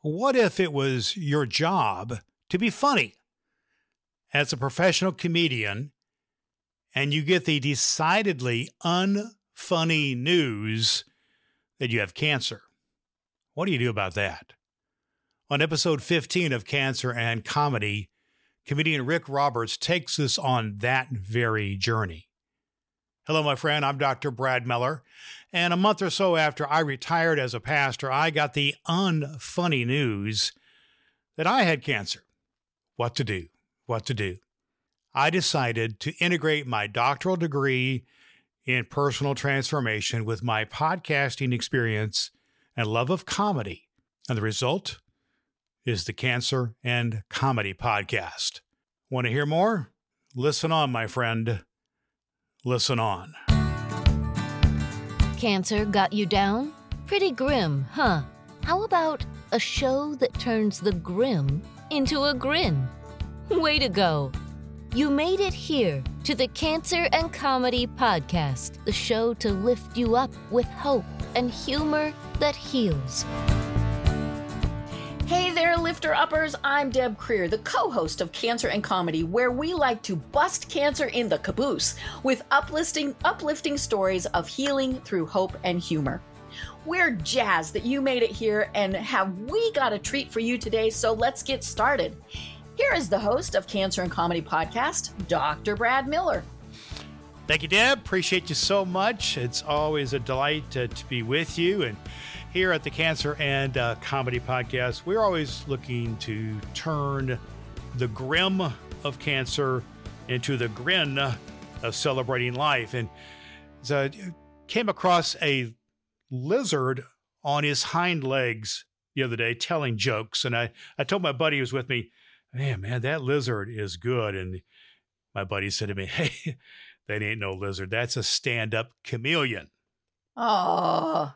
What if it was your job to be funny as a professional comedian and you get the decidedly unfunny news that you have cancer? What do you do about that? On episode 15 of Cancer and Comedy, comedian Rik Roberts takes us on that very journey. Hello, my friend. I'm Dr. Brad Miller. And a month or so after I retired as a pastor, I got the unfunny news that I had cancer. What to do? What to do? I decided to integrate my doctoral degree in personal transformation with my podcasting experience and love of comedy. And the result is the Cancer and Comedy Podcast. Want to hear more? Listen on, my friend. Listen on. Cancer got you down? Pretty grim, huh? How about a show that turns the grim into a grin? Way to go! You made it here to the Cancer and Comedy Podcast, the show to lift you up with hope and humor that heals. Hey there, lifter uppers. I'm Deb Creer, the co host of Cancer and Comedy, where we like to bust cancer in the caboose with uplifting, uplifting stories of healing through hope and humor. We're jazzed that you made it here, and have we got a treat for you today? So let's get started. Here is the host of Cancer and Comedy Podcast, Dr. Brad Miller. Thank you, Deb. Appreciate you so much. It's always a delight to, to be with you. And here at the Cancer and uh, Comedy Podcast, we're always looking to turn the grim of cancer into the grin of celebrating life. And so came across a lizard on his hind legs the other day telling jokes. And I, I told my buddy who was with me, man, man, that lizard is good. And my buddy said to me, hey, that ain't no lizard. That's a stand up chameleon. Oh,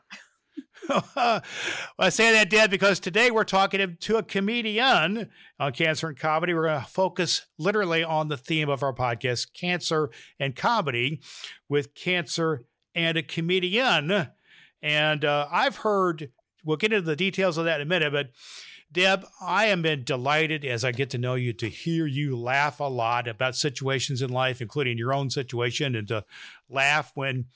I say that, Deb, because today we're talking to a comedian on cancer and comedy. We're going to focus literally on the theme of our podcast, cancer and comedy, with cancer and a comedian. And uh, I've heard, we'll get into the details of that in a minute, but Deb, I am been delighted as I get to know you to hear you laugh a lot about situations in life, including your own situation, and to laugh when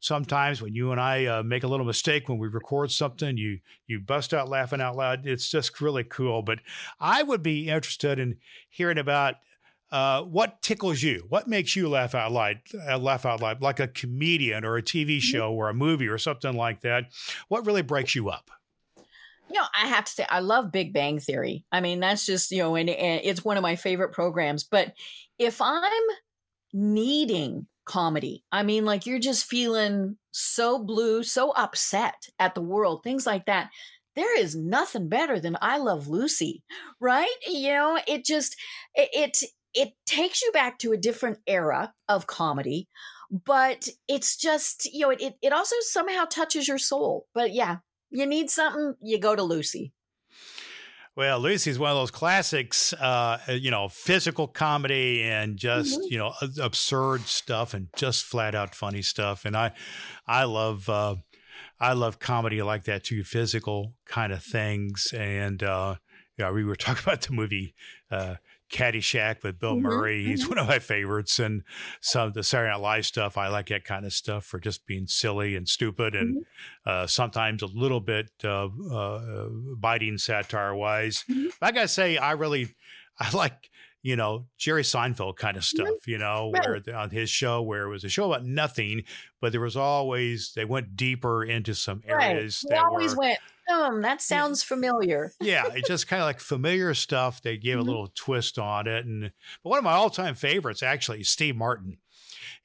sometimes when you and I uh, make a little mistake when we record something, you you bust out laughing out loud. It's just really cool. But I would be interested in hearing about uh, what tickles you? What makes you laugh out loud? Uh, laugh out loud, like a comedian or a TV mm-hmm. show or a movie or something like that. What really breaks you up? you know, I have to say, I love Big Bang Theory. I mean, that's just, you know, and, and it's one of my favorite programs. But if I'm needing comedy, I mean, like you're just feeling so blue, so upset at the world, things like that. There is nothing better than I Love Lucy, right? You know, it just, it, it, it takes you back to a different era of comedy but it's just you know it, it also somehow touches your soul but yeah you need something, you go to Lucy. Well, Lucy's one of those classics, uh, you know, physical comedy and just mm-hmm. you know absurd stuff and just flat out funny stuff. And I, I love, uh, I love comedy like that too, physical kind of things. And uh, yeah, we were talking about the movie uh, Caddyshack with Bill mm-hmm, Murray. He's mm-hmm. one of my favorites. And some of the Saturday Night Live stuff, I like that kind of stuff for just being silly and stupid and mm-hmm. uh, sometimes a little bit uh, uh, biting satire wise. Mm-hmm. I got to say, I really, I like, you know, Jerry Seinfeld kind of mm-hmm. stuff, you know, where on his show, where it was a show about nothing, but there was always, they went deeper into some areas right. that always were, went um, that sounds familiar. yeah, it's just kind of like familiar stuff. They gave mm-hmm. a little twist on it, and but one of my all-time favorites actually is Steve Martin,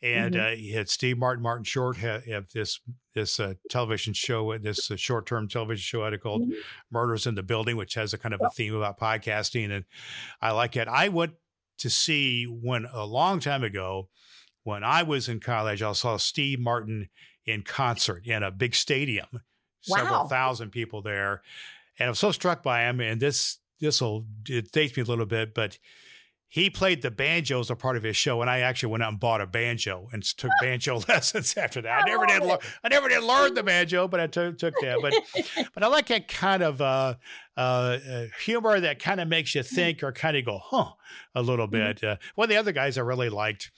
and mm-hmm. uh, he had Steve Martin, Martin Short have, have this this uh, television show, this uh, short-term television show I called mm-hmm. Murders in the Building, which has a kind of a theme about podcasting, and I like it. I went to see when a long time ago when I was in college, I saw Steve Martin in concert in a big stadium wow. several thousand people there. And I'm so struck by him. And this, this will, it dates me a little bit, but he played the banjo as a part of his show, and I actually went out and bought a banjo and took banjo lessons after that. I never did. Learn, I never did learn the banjo, but I took took that. But but I like that kind of uh, uh, uh, humor that kind of makes you mm-hmm. think or kind of go, huh, a little mm-hmm. bit. Uh, one of the other guys I really liked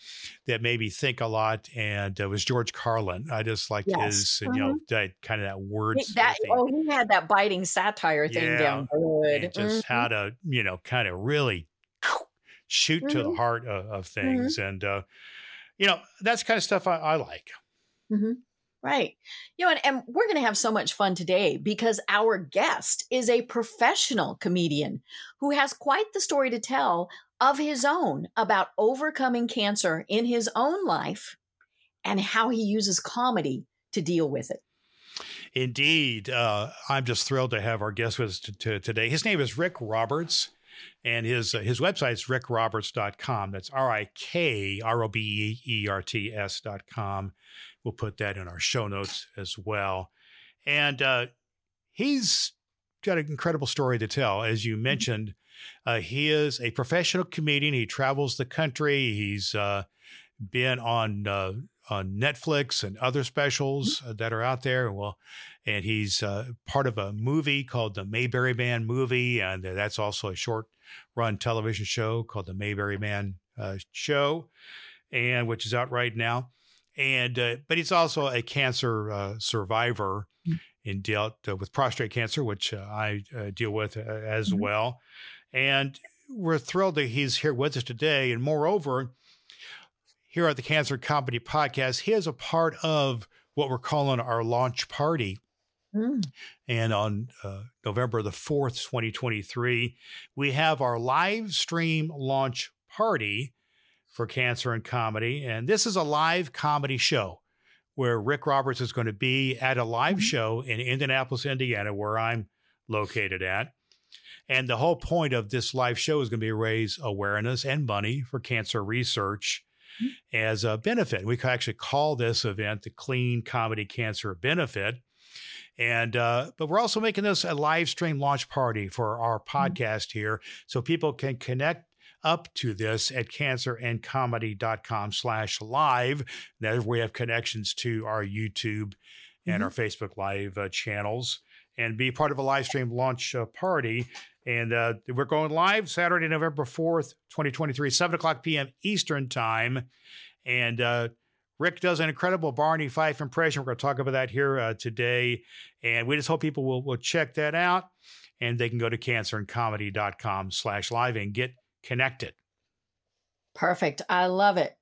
that made me think a lot, and uh, was George Carlin. I just liked yes. his, mm-hmm. you know, mm-hmm. that kind of that word. That, oh, he had that biting satire thing yeah. down good. And just mm-hmm. how to, you know, kind of really shoot mm-hmm. to the mm-hmm. heart of, of mm-hmm. things. Mm-hmm. And, uh, you know, that's kind of stuff I, I like. Mm-hmm. Right. You know, and, and we're going to have so much fun today because our guest is a professional comedian who has quite the story to tell of his own about overcoming cancer in his own life and how he uses comedy to deal with it. Indeed. Uh, I'm just thrilled to have our guest with us t- t- today. His name is Rik Roberts and his uh, his website is rikroberts.com. That's R I K R O B E R T S.com. We'll put that in our show notes as well. And uh, he's got an incredible story to tell. As you mm-hmm. mentioned, uh, he is a professional comedian. He travels the country. He's uh, been on uh, on Netflix and other specials mm-hmm. that are out there. Well, and he's uh, part of a movie called the Mayberry Man movie, and that's also a short run television show called the Mayberry Man uh, Show, and which is out right now. And uh, but he's also a cancer uh, survivor mm-hmm. and dealt uh, with prostate cancer, which uh, I deal with as mm-hmm. well. And we're thrilled that he's here with us today. And moreover, here at the Cancer Comedy Podcast, he is a part of what we're calling our launch party. Mm. And on uh, November the 4th, 2023, we have our live stream launch party for Cancer and Comedy. And this is a live comedy show where Rik Roberts is going to be at a live mm-hmm. show in Indianapolis, Indiana, where I'm located at. And the whole point of this live show is going to be raise awareness and money for cancer research mm-hmm. as a benefit. We could actually call this event the Clean Comedy Cancer Benefit. And uh, but we're also making this a live stream launch party for our mm-hmm. podcast here, so people can connect up to this at cancerandcomedy.com slash live. There we have connections to our YouTube and mm-hmm. our Facebook live uh, channels and be part of a live stream launch uh, party. And uh, we're going live Saturday, November 4th, 2023, 7 o'clock p.m. Eastern Time. And uh, Rik does an incredible Barney Fife impression. We're going to talk about that here uh, today. And we just hope people will, will check that out. And they can go to cancerandcomedy.com slash live and get connected. Perfect. I love it.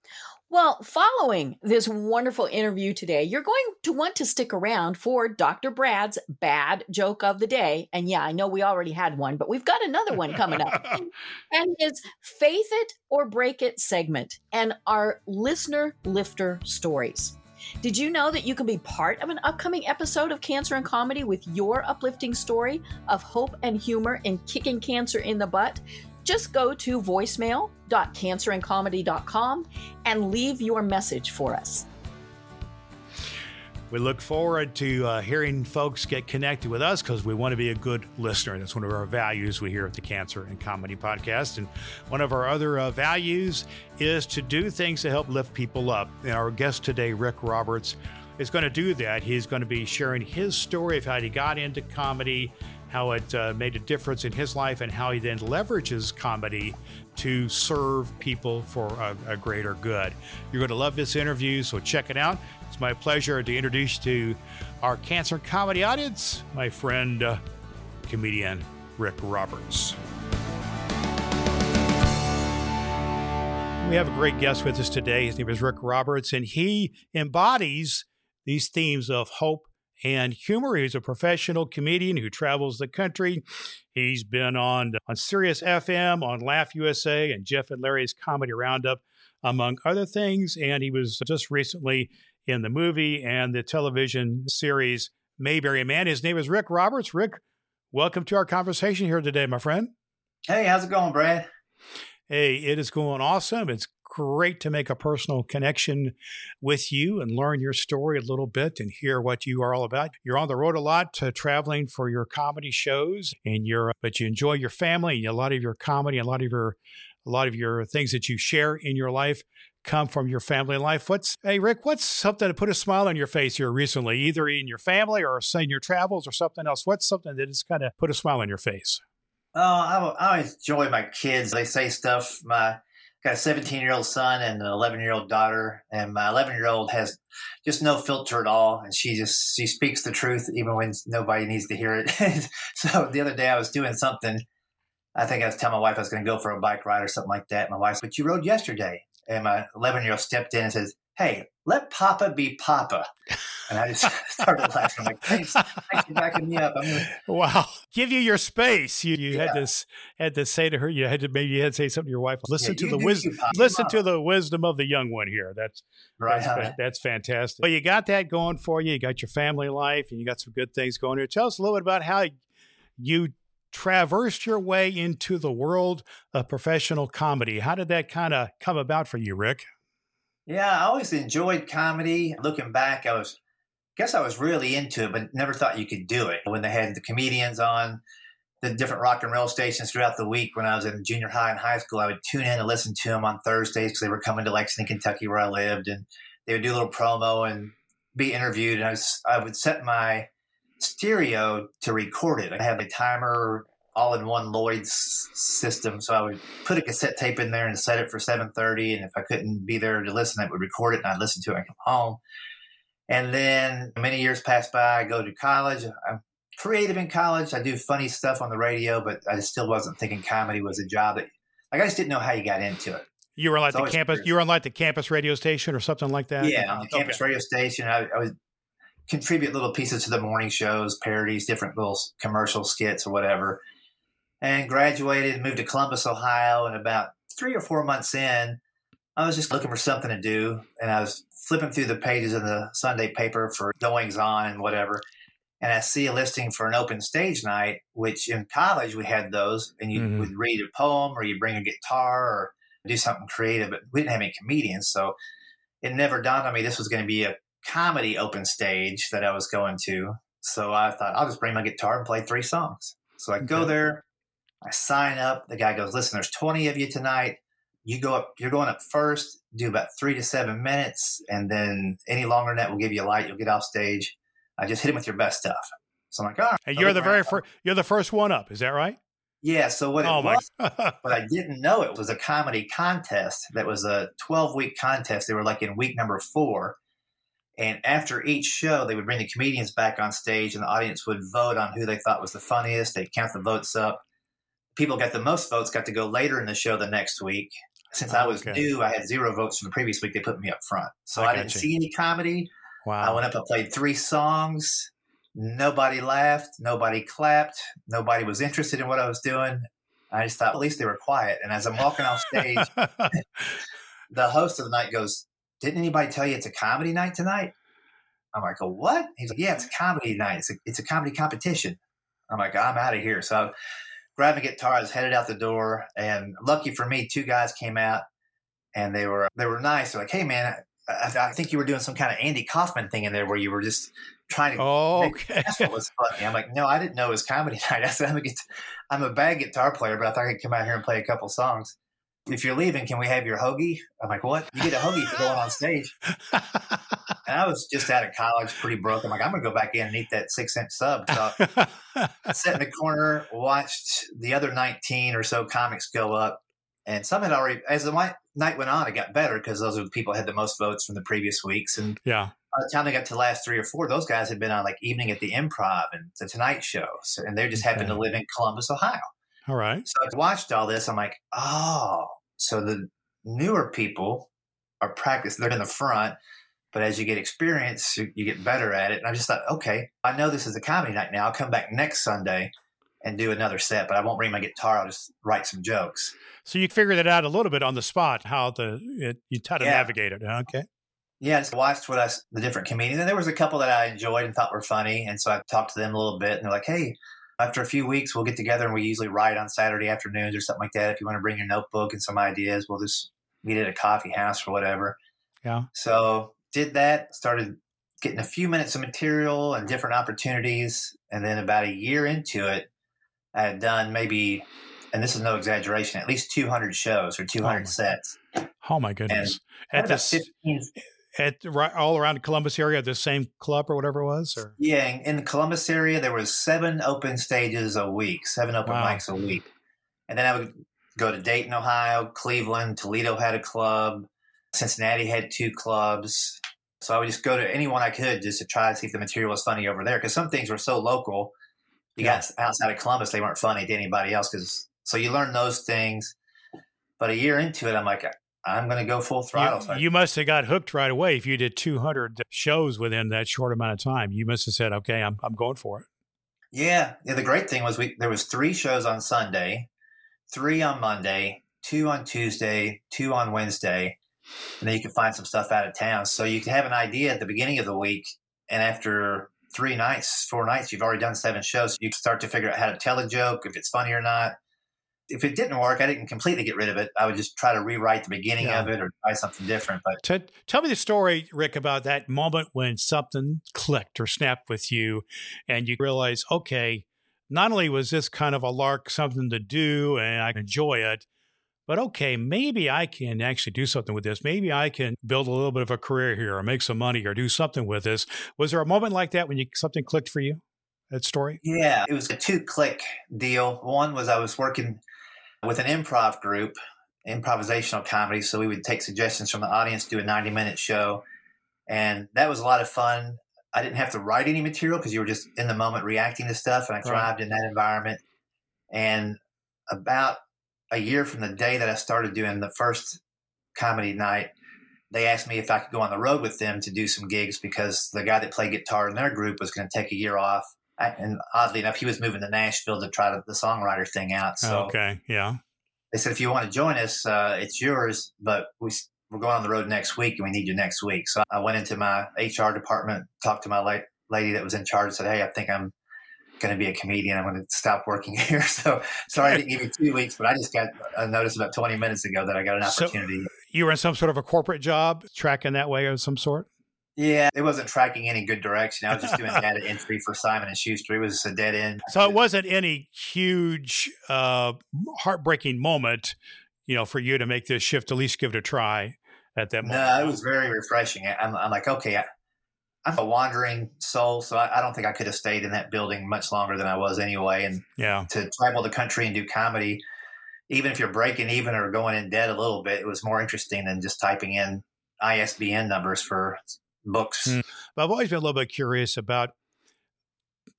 Well, following this wonderful interview today, you're going to want to stick around for Dr. Brad's bad joke of the day. And yeah, I know we already had one, but we've got another one coming up. and it's Faith It or Break It segment and our listener lifter stories. Did you know that you can be part of an upcoming episode of Cancer and Comedy with your uplifting story of hope and humor in kicking cancer in the butt? Just go to voicemail.cancerandcomedy.com and comedy.com and leave your message for us. We look forward to uh, hearing folks get connected with us because we want to be a good listener. That's one of our values we hear at the Cancer and Comedy Podcast. And one of our other uh, values is to do things to help lift people up. And our guest today, Rik Roberts, is going to do that. He's going to be sharing his story of how he got into comedy how it uh, made a difference in his life, and how he then leverages comedy to serve people for a, a greater good. You're going to love this interview, so check it out. It's my pleasure to introduce to our cancer comedy audience my friend, uh, comedian Rik Roberts. We have a great guest with us today. His name is Rik Roberts, and he embodies these themes of hope, and humor. He's a professional comedian who travels the country. He's been on on Sirius XM, on Laugh USA, and Jeff and Larry's Comedy Roundup, among other things. And he was just recently in the movie and the television series Mayberry Man. His name is Rik Roberts. Rik, welcome to our conversation here today, my friend. Hey, how's it going, Brad? Hey, it is going awesome. It's great to make a personal connection with you and learn your story a little bit and hear what you are all about. You're on the road a lot, uh, traveling for your comedy shows, and you're but you enjoy your family and a lot of your comedy, a lot of your a lot of your things that you share in your life come from your family life. What's hey Rik? What's something to put a smile on your face here recently, either in your family or in your travels or something else? What's something that has kind of put a smile on your face? Oh, I, I always enjoy my kids. They say stuff. My got a 17 year old son and an 11 year old daughter, and my 11 year old has just no filter at all, and she just she speaks the truth even when nobody needs to hear it. so the other day I was doing something. I think I was telling my wife I was going to go for a bike ride or something like that. My wife, said but you rode yesterday, and my 11 year old stepped in and says, "Hey, let Papa be Papa." And I just started laughing. I'm like, thanks, thanks for backing me up. Gonna... Wow. Give you your space. You you yeah. had to had to say to her, you had to maybe you had to say something to your wife. Listen yeah, to the wisdom listen to the wisdom of the young one here. That's right. That's, that's fantastic. Well, you got that going for you. You got your family life and you got some good things going here. Tell us a little bit about how you traversed your way into the world of professional comedy. How did that kind of come about for you, Rik? Yeah, I always enjoyed comedy. Looking back, I was guess I was really into it, but never thought you could do it. When they had the comedians on the different rock and roll stations throughout the week when I was in junior high and high school, I would tune in and listen to them on Thursdays because they were coming to Lexington, Kentucky, where I lived, and they would do a little promo and be interviewed. And I, was, I would set my stereo to record it. I had a timer all in one Lloyd's system. So I would put a cassette tape in there and set it for 730. And if I couldn't be there to listen, I would record it and I'd listen to it and come home. And then many years pass by. I go to college. I'm creative in college. I do funny stuff on the radio, but I still wasn't thinking comedy was a job that, like, I just didn't know how you got into it. You were on like the campus. Curious. You were on like the campus radio station or something like that. Yeah, on the campus radio station. I, I would contribute little pieces to the morning shows, parodies, different little commercial skits or whatever. And graduated, moved to Columbus, Ohio, and about three or four months in, I was just looking for something to do, and I was flipping through the pages of the Sunday paper for goings on and whatever. And I see a listing for an open stage night, which in college we had those, and you mm-hmm. would read a poem or you bring a guitar or do something creative, but we didn't have any comedians. So it never dawned on me this was going to be a comedy open stage that I was going to. So I thought I'll just bring my guitar and play three songs. So I go there, I sign up. The guy goes, Listen, there's 20 of you tonight. You go up you're going up first do about three to seven minutes and then any longer than that will give you a light you'll get off stage. I just hit him with your best stuff. So i'm like all right. And you're the very first you're the first one up is that right? Yeah so what it oh was but i didn't know it was a comedy contest that was a 12 week contest. They were like in week number four and after each show they would bring the comedians back on stage and the audience would vote on who they thought was the funniest. They'd count the votes up people got the most votes got to go later in the show the next week since I was okay. new, I had zero votes from the previous week. They put me up front, so I, I didn't you. see any comedy. Wow! I went up and played three songs. Nobody laughed. Nobody clapped. Nobody was interested in what I was doing. I just thought at least they were quiet. And as I'm walking off stage, the host of the night goes, "Didn't anybody tell you it's a comedy night tonight?" I'm like, "A what?" He's like, "Yeah, it's a comedy night. It's a, it's a comedy competition." I'm like, "I'm out of here." So grabbed a guitar, I was headed out the door, and lucky for me, two guys came out, and they were they were nice. They're like, "Hey, man, I, I think you were doing some kind of Andy Kaufman thing in there, where you were just trying to." Oh, okay. That's what was funny. I'm like, no, I didn't know it was comedy night. I said, I'm a, I'm a bad guitar player, but I thought I could come out here and play a couple songs. If you're leaving, can we have your hoagie? I'm like, what? You get a hoagie for going on stage. And I was just out of college, pretty broke. I'm like, I'm gonna go back in and eat that six cent sub. So I sat in the corner, watched the other 19 or so comics go up, and some had already. As the night went on, it got better because those were the people had the most votes from the previous weeks. And yeah, by the time they got to the last three or four, those guys had been on like Evening at the Improv and the Tonight Show, so, and they just happened to live in Columbus, Ohio. All right. So I watched all this. I'm like, oh, so the newer people are practicing. They're in the front but as you get experience, you, you, get better at it. And I just thought, okay, I know this is a comedy night now. I'll come back next Sunday and do another set, but I won't bring my guitar. I'll just write some jokes. So you figured it out a little bit on the spot, how the it, you how to yeah. navigate it. Okay. Yeah, I just watched what I, the different comedians, and there was a couple that I enjoyed and thought were funny, and so I talked to them a little bit, and they're like, "Hey, after a few weeks, we'll get together and we usually write on Saturday afternoons or something like that. If you want to bring your notebook and some ideas, we'll just meet at a coffee house or whatever." Yeah. So did that, started getting a few minutes of material and different opportunities. And then about a year into it, I had done maybe and this is no exaggeration, at least 200 shows or 200 oh sets. Oh my goodness! At this, 15, at right, all around the Columbus area, the same club or whatever it was. Or? Yeah, in, in, the Columbus area, there was seven open stages a week, seven open wow. mics a week, and then I would go to Dayton, Ohio, Cleveland, Toledo had a club, Cincinnati had two clubs. So I would just go to anyone I could just to try to see if the material was funny over there because some things were so local. You yeah. got outside of Columbus, they weren't funny to anybody else. Because so you learn those things. But a year into it, I'm like, I'm going to go full throttle. You, you, must have got hooked right away if you did 200 shows within that short amount of time. You must have said, "Okay, I'm I'm going for it." Yeah, yeah. The great thing was we there was three shows on Sunday, three on Monday, two on Tuesday, two on Wednesday, and then you can find some stuff out of town. So you can have an idea at the beginning of the week, and after three nights, four nights, you've already done seven shows. You start to figure out how to tell a joke, if it's funny or not. If it didn't work, I didn't completely get rid of it. I would just try to rewrite the beginning yeah. of it or try something different. But T- tell me the story, Rik, about that moment when something clicked or snapped with you, and you realize, okay, not only was this kind of a lark, something to do, and I enjoy it, but okay, maybe I can actually do something with this. Maybe I can build a little bit of a career here or make some money or do something with this. Was there a moment like that when you something clicked for you? That story? Yeah, it was a two click deal. One was I was working with an improv group, improvisational comedy. So we would take suggestions from the audience, do a 90 minute show. And that was a lot of fun. I didn't have to write any material because you were just in the moment reacting to stuff. And I thrived right. in that environment. And about a year from the day that I started doing the first comedy night, they asked me if I could go on the road with them to do some gigs because the guy that played guitar in their group was going to take a year off. And oddly enough, he was moving to Nashville to try the songwriter thing out. So okay, yeah. They said if you want to join us, uh, it's yours, but we we're going on the road next week and we need you next week. So I went into my HR department, talked to my lady that was in charge, said, "Hey, I think I'm going to be a comedian. I'm going to stop working here. So sorry I didn't give you two weeks, but I just got a notice about 20 minutes ago that I got an opportunity. So you were in some sort of a corporate job, tracking that way of some sort? Yeah, it wasn't tracking any good direction. I was just doing data entry for Simon and Schuster. It was a dead end. So it wasn't any huge, uh, heartbreaking moment, you know, for you to make this shift. At least give it a try at that moment. No, it was very refreshing. I'm, I'm like, okay, I, I'm a wandering soul, so I, I, don't think I could have stayed in that building much longer than I was anyway. And yeah, to travel the country and do comedy, even if you're breaking even or going in debt a little bit, it was more interesting than just typing in ISBN numbers for books. Mm. I've always been a little bit curious about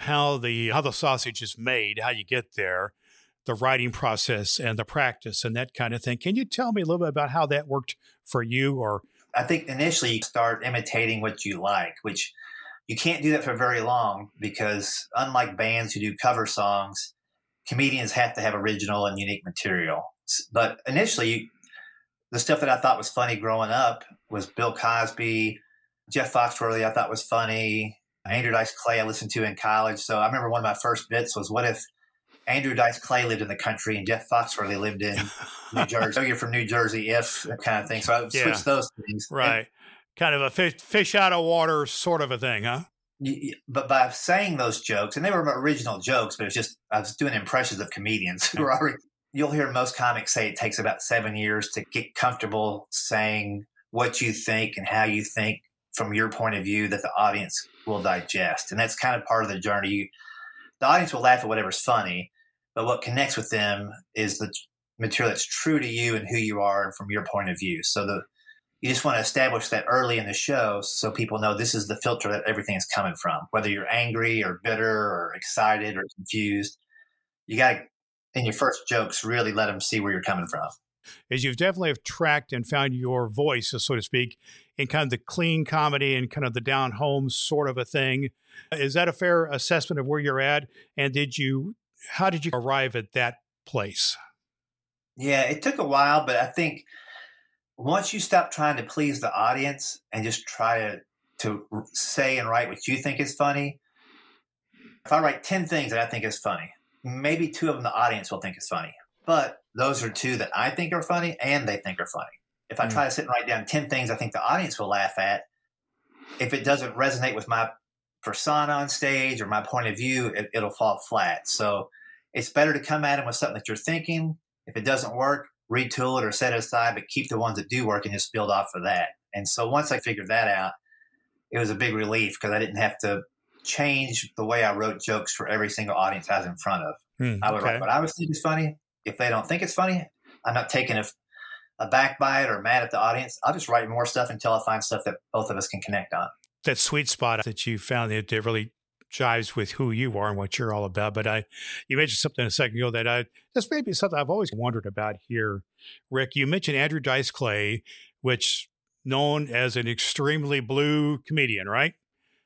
how the how the sausage is made, how you get there, the writing process and the practice and that kind of thing. Can you tell me a little bit about how that worked for you or I think initially you start imitating what you like, which you can't do that for very long because unlike bands who do cover songs, comedians have to have original and unique material. But initially, the stuff that I thought was funny growing up was Bill Cosby, Jeff Foxworthy. I thought was funny. Andrew Dice Clay I listened to in college. So I remember one of my first bits was, "What if Andrew Dice Clay lived in the country and Jeff Foxworthy lived in New Jersey. So you're from New Jersey, if kind of thing. So I yeah. switched those things. Right. And, kind of a fish, fish out of water sort of a thing, huh? But by saying those jokes, and they were original jokes, but it's just, I was doing impressions of comedians who were already, you'll hear most comics say it takes about seven years to get comfortable saying what you think and how you think from your point of view that the audience will digest. And that's kind of part of the journey. You, the audience will laugh at whatever's funny, but what connects with them is the material that's true to you and who you are and from your point of view. So the you just want to establish that early in the show so people know this is the filter that everything is coming from. Whether you're angry or bitter or excited or confused, you got to in your first jokes really let them see where you're coming from. Is you've definitely have tracked and found your voice, so to speak, in kind of the clean comedy and kind of the down home sort of a thing. Is that a fair assessment of where you're at? And did you how did you arrive at that place? Yeah, it took a while, but I think once you stop trying to please the audience and just try to to say and write what you think is funny. If I write 10 things that I think is funny, maybe two of them the audience will think is funny. But those are two that I think are funny and they think are funny. If I mm. try to sit and write down 10 things I think the audience will laugh at, if it doesn't resonate with my persona on stage or my point of view, it, will fall flat. So it's better to come at them with something that you're thinking. If it doesn't work, retool it or set it aside, but keep the ones that do work and just build off of that. And so once I figured that out, it was a big relief because I didn't have to change the way I wrote jokes for every single audience I was in front of. Hmm, I would okay. write what I was think is funny. If they don't think it's funny, I'm not taking a, a backbite or mad at the audience. I'll just write more stuff until I find stuff that both of us can connect on. that sweet spot that you found that really jives with who you are and what you're all about. But I, you mentioned something a second ago that I, this may be something I've always wondered about here, Rik. You mentioned Andrew Dice Clay, which known as an extremely blue comedian, right?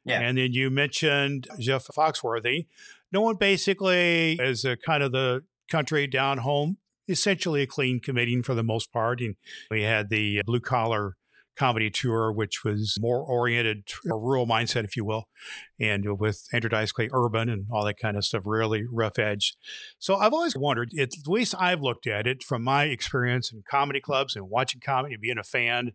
Yeah. And then you mentioned Jeff Foxworthy, known basically as a kind of the country down home, essentially a clean comedian for the most part. And we had the uh, blue collar comedy tour, which was more oriented to a rural mindset, if you will, and with Andrew Dice Clay urban and all that kind of stuff, really rough edge. So I've always wondered, at least I've looked at it from my experience in comedy clubs and watching comedy, and being a fan,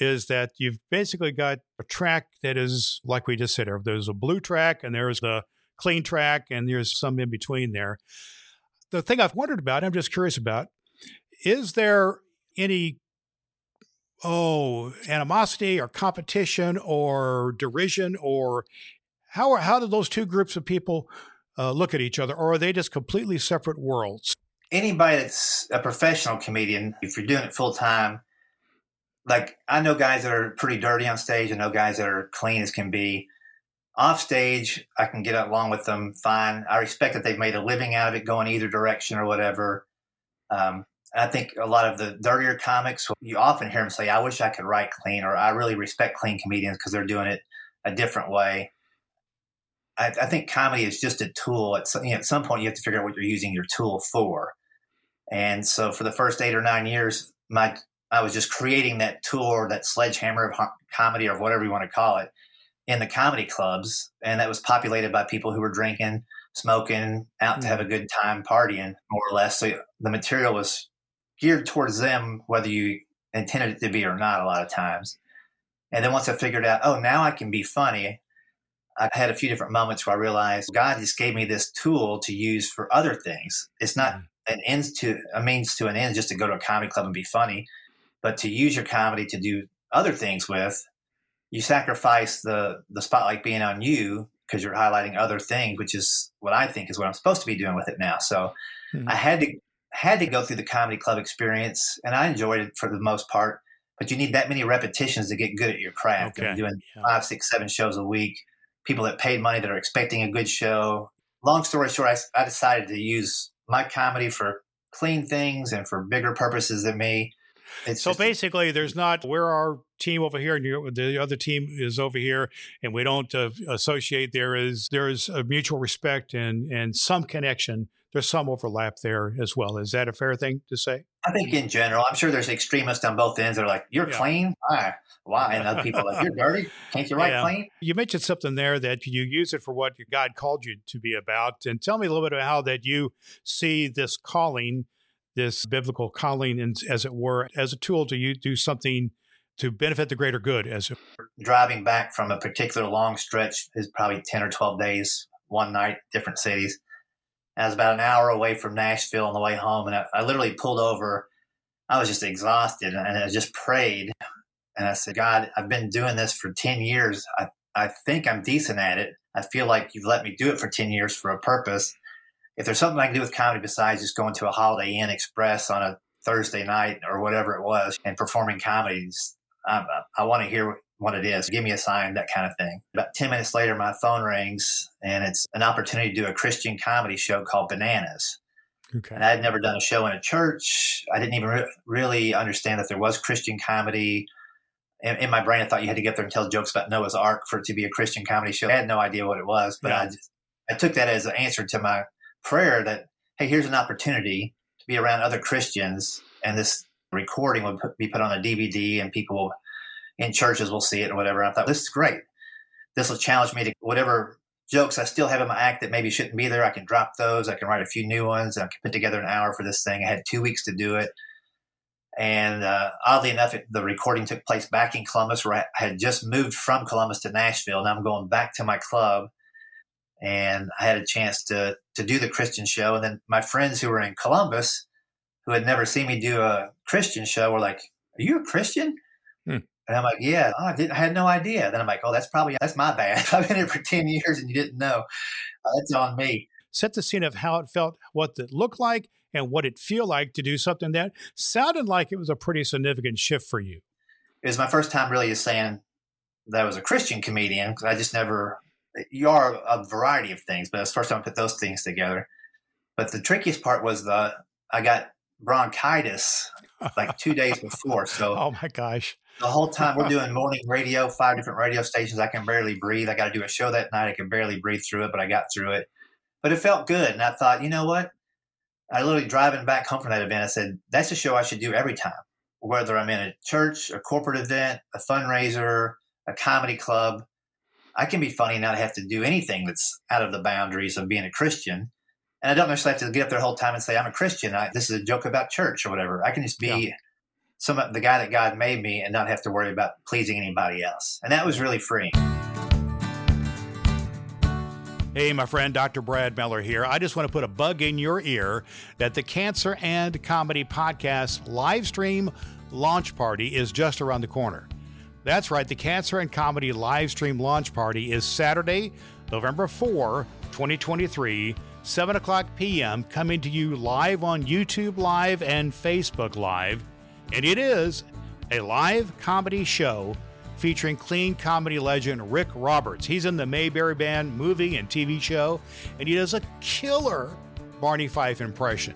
is that you've basically got a track that is, like we just said, there's a blue track and there's the clean track and there's some in between there. The thing I've wondered about, I'm just curious about, is there any oh animosity or competition or derision or how are, how do those two groups of people uh, look at each other or are they just completely separate worlds Anybody that's a professional comedian, if you're doing it full time, like I know guys that are pretty dirty on stage. I know guys that are clean as can be. Off stage, I can get along with them fine. I respect that they've made a living out of it, going either direction or whatever. Um, I think a lot of the dirtier comics, you often hear them say, I wish I could write clean, or I really respect clean comedians because they're doing it a different way. I, I, think comedy is just a tool. At some, you know, at some point, you have to figure out what you're using your tool for. And so for the first eight or nine years, my I was just creating that tool that sledgehammer of comedy or whatever you want to call it in the comedy clubs. And that was populated by people who were drinking, smoking, out to have a good time, partying, more or less. So the material was geared towards them, whether you intended it to be or not, a lot of times. And then once I figured out, oh, now I can be funny, I had a few different moments where I realized God just gave me this tool to use for other things. It's not mm. an ends to a means to an end just to go to a comedy club and be funny, but to use your comedy to do other things with. You sacrifice the the spotlight being on you because you're highlighting other things, which is what I think is what I'm supposed to be doing with it now. So mm-hmm. I had to had to go through the comedy club experience, and I enjoyed it for the most part. But you need that many repetitions to get good at your craft. Okay. Doing yeah. five, six, seven shows a week. People that paid money that are expecting a good show. Long story short, I, I decided to use my comedy for clean things and for bigger purposes than me. It's so basically, there's not we're our team over here, and the other team is over here, and we don't uh, associate. There is there is a mutual respect and and some connection. There's some overlap there as well. Is that a fair thing to say? I think in general, I'm sure there's extremists on both ends that are like, "You're yeah. clean, why? Why?" And other people are like, "You're dirty, can't you write yeah. clean?" You mentioned something there that you use it for what God called you to be about, and tell me a little bit about how that you see this calling this biblical calling, and as it were, as a tool to you do something to benefit the greater good. As it driving back from a particular long stretch is probably ten or twelve days, one night, different cities. I was about an hour away from Nashville on the way home, and I, I literally pulled over. I was just exhausted, and I just prayed, and I said, "God, I've been doing this for ten years. I I think I'm decent at it. I feel like you've let me do it for ten years for a purpose." If there's something I can do with comedy besides just going to a Holiday Inn Express on a Thursday night or whatever it was and performing comedies, I, I want to hear what it is. Give me a sign, that kind of thing. About 10 minutes later, my phone rings and it's an opportunity to do a Christian comedy show called Bananas. Okay. And I had never done a show in a church. I didn't even re- really understand that there was Christian comedy. In, in, my brain, I thought you had to get there and tell jokes about Noah's Ark for it to be a Christian comedy show. I had no idea what it was, but yeah. I, just, I took that as an answer to my prayer that, hey, here's an opportunity to be around other Christians, and this recording would be put on a DVD, and people in churches will see it or whatever. I thought this is great. This will challenge me to whatever jokes I still have in my act that maybe shouldn't be there. I can drop those. I can write a few new ones. I can put together an hour for this thing. I had two weeks to do it. And uh, oddly enough, it, the recording took place back in Columbus, where I had just moved from Columbus to Nashville. Now I'm going back to my club and I had a chance to to do the Christian show. And then my friends who were in Columbus, who had never seen me do a Christian show, were like, "Are you a Christian?" Hmm. And I'm like, "Yeah." Oh, I, didn't, I had no idea. Then I'm like, "Oh, that's probably that's my bad. I've been here for ten years and you didn't know. Uh, that's on me." Set the scene of how it felt, what it looked like, and what it feel like to do something that sounded like it was a pretty significant shift for you. It was my first time really saying that I was a Christian comedian because I just never you are a variety of things, but it's first time I put those things together. But the trickiest part was the I got bronchitis like two days before. So oh my gosh. The whole time we're doing morning radio, five different radio stations. I can barely breathe. I got to do a show that night. I can barely breathe through it, but I got through it. But it felt good. And I thought, you know what? I literally driving back home from that event, I said, that's a show I should do every time, whether I'm in a church, a corporate event, a fundraiser, a comedy club. I can be funny and not have to do anything that's out of the boundaries of being a Christian. And I don't necessarily have to get up there the whole time and say, I'm a Christian. I, this is a joke about church or whatever. I can just be yeah. some the guy that God made me and not have to worry about pleasing anybody else. And that was really freeing. Hey, my friend, Dr. Brad Miller here. I just want to put a bug in your ear that the Cancer and Comedy Podcast live stream launch party is just around the corner. That's right, the Cancer and Comedy live stream launch party is Saturday, November 4, 2023, 7 o'clock p.m., coming to you live on YouTube Live and Facebook Live. And it is a live comedy show featuring clean comedy legend Rik Roberts. He's in the Mayberry Man movie and TV show, and he does a killer Barney Fife impression.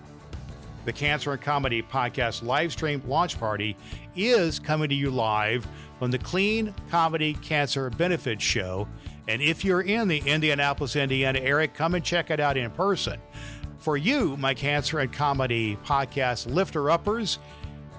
The Cancer and Comedy Podcast live stream launch party is coming to you live from the Clean Comedy Cancer Benefits Show. And if you're in the Indianapolis, Indiana area, come and check it out in person. For you, my Cancer and Comedy Podcast lifter uppers,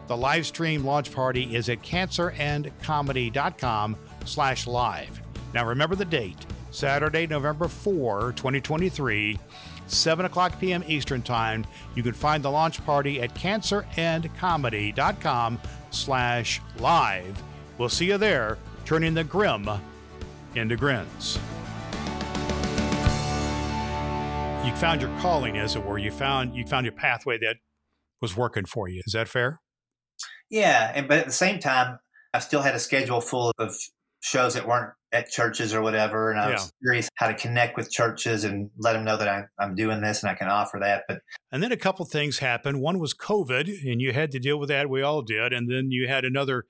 the live stream launch party is at cancerandcomedy.com slash live. Now remember the date, Saturday, November 4, 2023, 7 o'clock p.m. Eastern Time. You can find the launch party at cancerandcomedy.com slash live. We'll see you there, turning the grim into grins. You found your calling, as it were. You found you found your pathway that was working for you. Is that fair? Yeah, and but at the same time, I still had a schedule full of shows that weren't at churches or whatever, and I was curious how to connect with churches and let them know that I, I'm doing this and I can offer that. But and then a couple things happened. One was COVID, and you had to deal with that. We all did, and then you had another.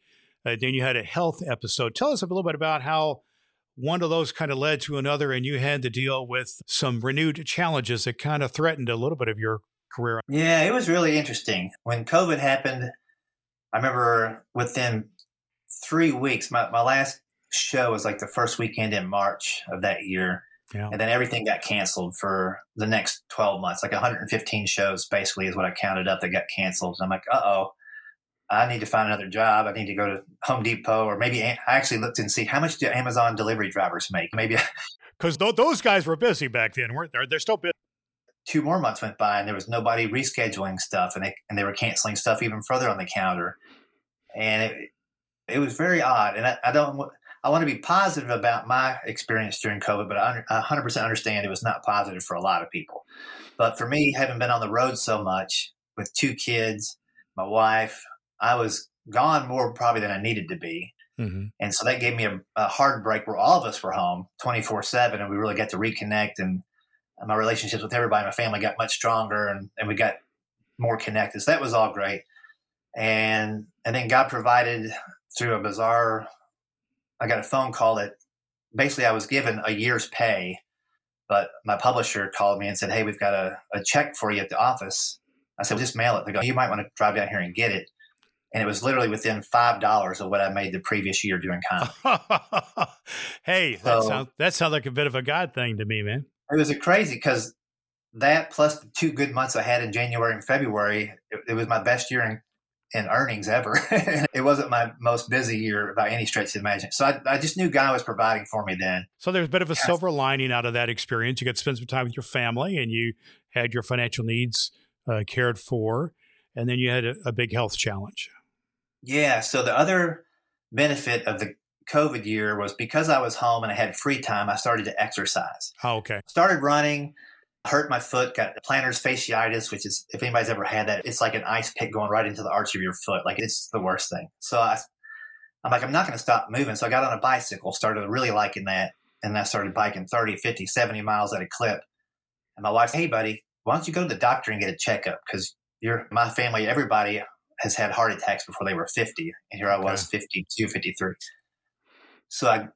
Uh, then you had a health episode. Tell us a little bit about how one of those kind of led to another, and you had to deal with some renewed challenges that kind of threatened a little bit of your career. Yeah, it was really interesting when COVID happened. I remember within three weeks, my, my last show was like the first weekend in March of that year. Yeah. And then everything got canceled for the next 12 months. Like 115 shows basically is what I counted up that got canceled. And I'm like, uh oh, I need to find another job. I need to go to Home Depot or maybe I actually looked and see how much do Amazon delivery drivers make. Maybe because th- those guys were busy back then, weren't they? They're still busy two more months went by and there was nobody rescheduling stuff and they, and they were canceling stuff even further on the calendar. And it, it was very odd. And I, I don't, I want to be positive about my experience during COVID, but I 100% understand it was not positive for a lot of people. But for me, having been on the road so much with two kids, my wife, I was gone more probably than I needed to be. Mm-hmm. And so that gave me a, a, hard break where all of us were home 24 7 and we really got to reconnect and my relationships with everybody in my family got much stronger and, and we got more connected. So that was all great. And and then God provided through a bizarre I got a phone call that basically I was given a year's pay, but my publisher called me and said, Hey, we've got a, a check for you at the office. I said, well, just mail it. They go, You might want to drive down here and get it. And it was literally within five dollars of what I made the previous year doing comedy. hey, so, that sounds that sounds like a bit of a God thing to me, man. It was a crazy because that plus the two good months I had in January and February, it, it was my best year in, in earnings ever. it wasn't my most busy year by any stretch of the imagination. So I, I, just knew God was providing for me then. So there's a bit of a silver lining out of that experience. You got to spend some time with your family and you had your financial needs uh, cared for. And then you had a, a big health challenge. Yeah. So the other benefit of the COVID year was because I was home and I had free time, I started to exercise. Oh, okay. Started running, hurt my foot, got plantar fasciitis, which is, if anybody's ever had that, it's like an ice pick going right into the arch of your foot. Like it's the worst thing. So I, I'm like, I'm not going to stop moving. So I got on a bicycle, started really liking that. And I started biking 30, 50, 70 miles at a clip. And my wife, hey, buddy, why don't you go to the doctor and get a checkup? Because you're my family, everybody has had heart attacks before they were 50. And here I was, 52, 53. So I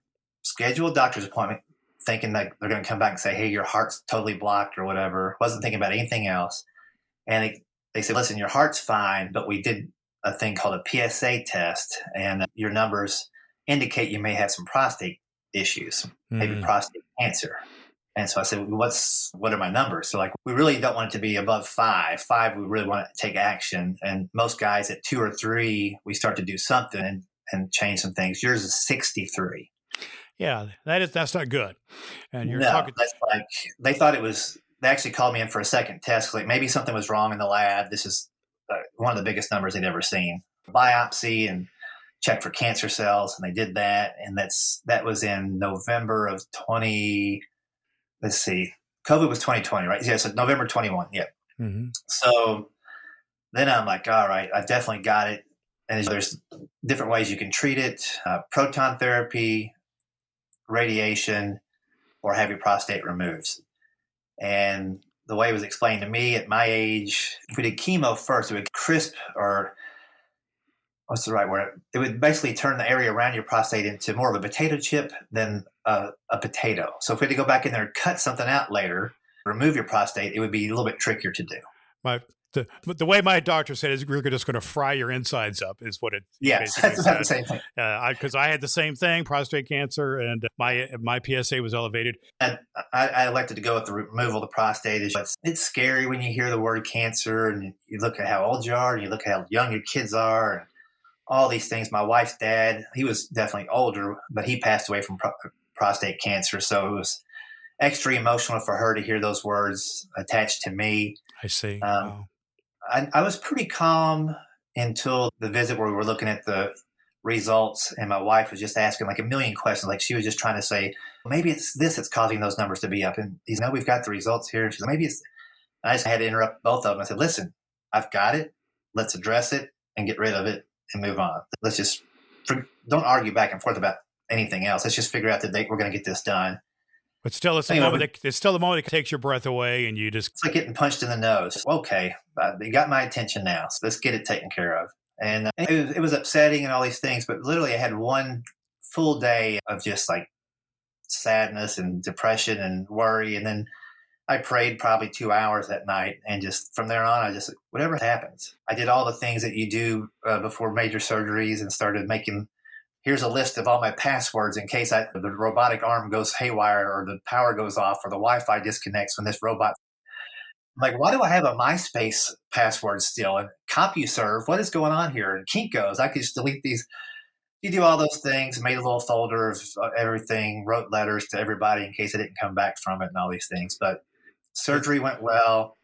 scheduled a doctor's appointment thinking that they're going to come back and say, hey, your heart's totally blocked or whatever. Wasn't thinking about anything else. And they, they said, listen, your heart's fine, but we did a thing called a PSA test, and your numbers indicate you may have some prostate issues, maybe mm. prostate cancer. And so I said, "What's what are my numbers?" So like, we really don't want it to be above five. Five, we really want to take action. And most guys at two or three, we start to do something and, and change some things. Yours is sixty three. Yeah, that is that's not good. And you're no, talking. That's like they thought it was. They actually called me in for a second test. Like maybe something was wrong in the lab. This is uh, one of the biggest numbers they'd ever seen. Biopsy and check for cancer cells, and they did that, and that's that was in November of twenty. Let's see, COVID was twenty twenty, right? Yeah, so November twenty one. Yeah. Mm-hmm. So then I'm like, all right, I've definitely got it. And there's different ways you can treat it: uh, proton therapy, radiation, or have your prostate removed. And the way it was explained to me at my age, if we did chemo first, it would crisp or what's the right word? It would basically turn the area around your prostate into more of a potato chip than a, a potato. So if we had to go back in there and cut something out later, remove your prostate, it would be a little bit trickier to do. My the, the way my doctor said is we're just going to fry your insides up is what it yes that's the same thing. Because uh, I, I, had the same thing prostate cancer and my my PSA was elevated. And I, I elected to go with the removal of the prostate it's, it's scary when you hear the word cancer and you look at how old you are and you look at how young your kids are and all these things. My wife's dad he was definitely older but he passed away from pro- prostate cancer so it was extra emotional for her to hear those words attached to me. I see. Um, wow. I, I was pretty calm until the visit where we were looking at the results and my wife was just asking like a million questions. Like she was just trying to say maybe it's this that's causing those numbers to be up. And he's no we've got the results here. And she's like, maybe it's i just had to interrupt both of them. I said listen i've got it. Let's address it and get rid of it and move on. Let's just don't argue back and forth about anything else. Let's just figure out the date we're going to get this done but still, it's, anyway, moment that, it's still the moment that takes your breath away, and you just it's like getting punched in the nose. Okay, uh, you got my attention now, so let's get it taken care of. And uh, it, was, it was upsetting and all these things, but literally, I had one full day of just like sadness and depression and worry, and then I prayed probably two hours that night, and just from there on, I just whatever happens. I did all the things that you do uh, before major surgeries, and started making here's a list of all my passwords in case I, the robotic arm goes haywire or the power goes off or the Wi-Fi disconnects when this robot. I'm like, why do I have a MySpace password still? And CompuServe, what is going on here? And Kinko's, I could just delete these. You do all those things, made a little folder of uh, everything, wrote letters to everybody in case I didn't come back from it and all these things. But surgery went well.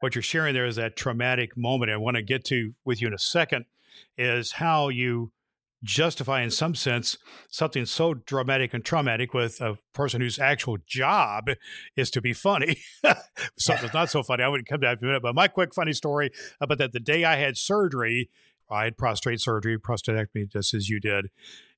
what you're sharing there is that traumatic moment I want to get to with you in a second is how you justify in some sense something so dramatic and traumatic with a person whose actual job is to be funny. Something's not so funny. I wouldn't come to that in a minute. But my quick funny story about that the day I had surgery, I had prostate surgery, prostatectomy, just as you did.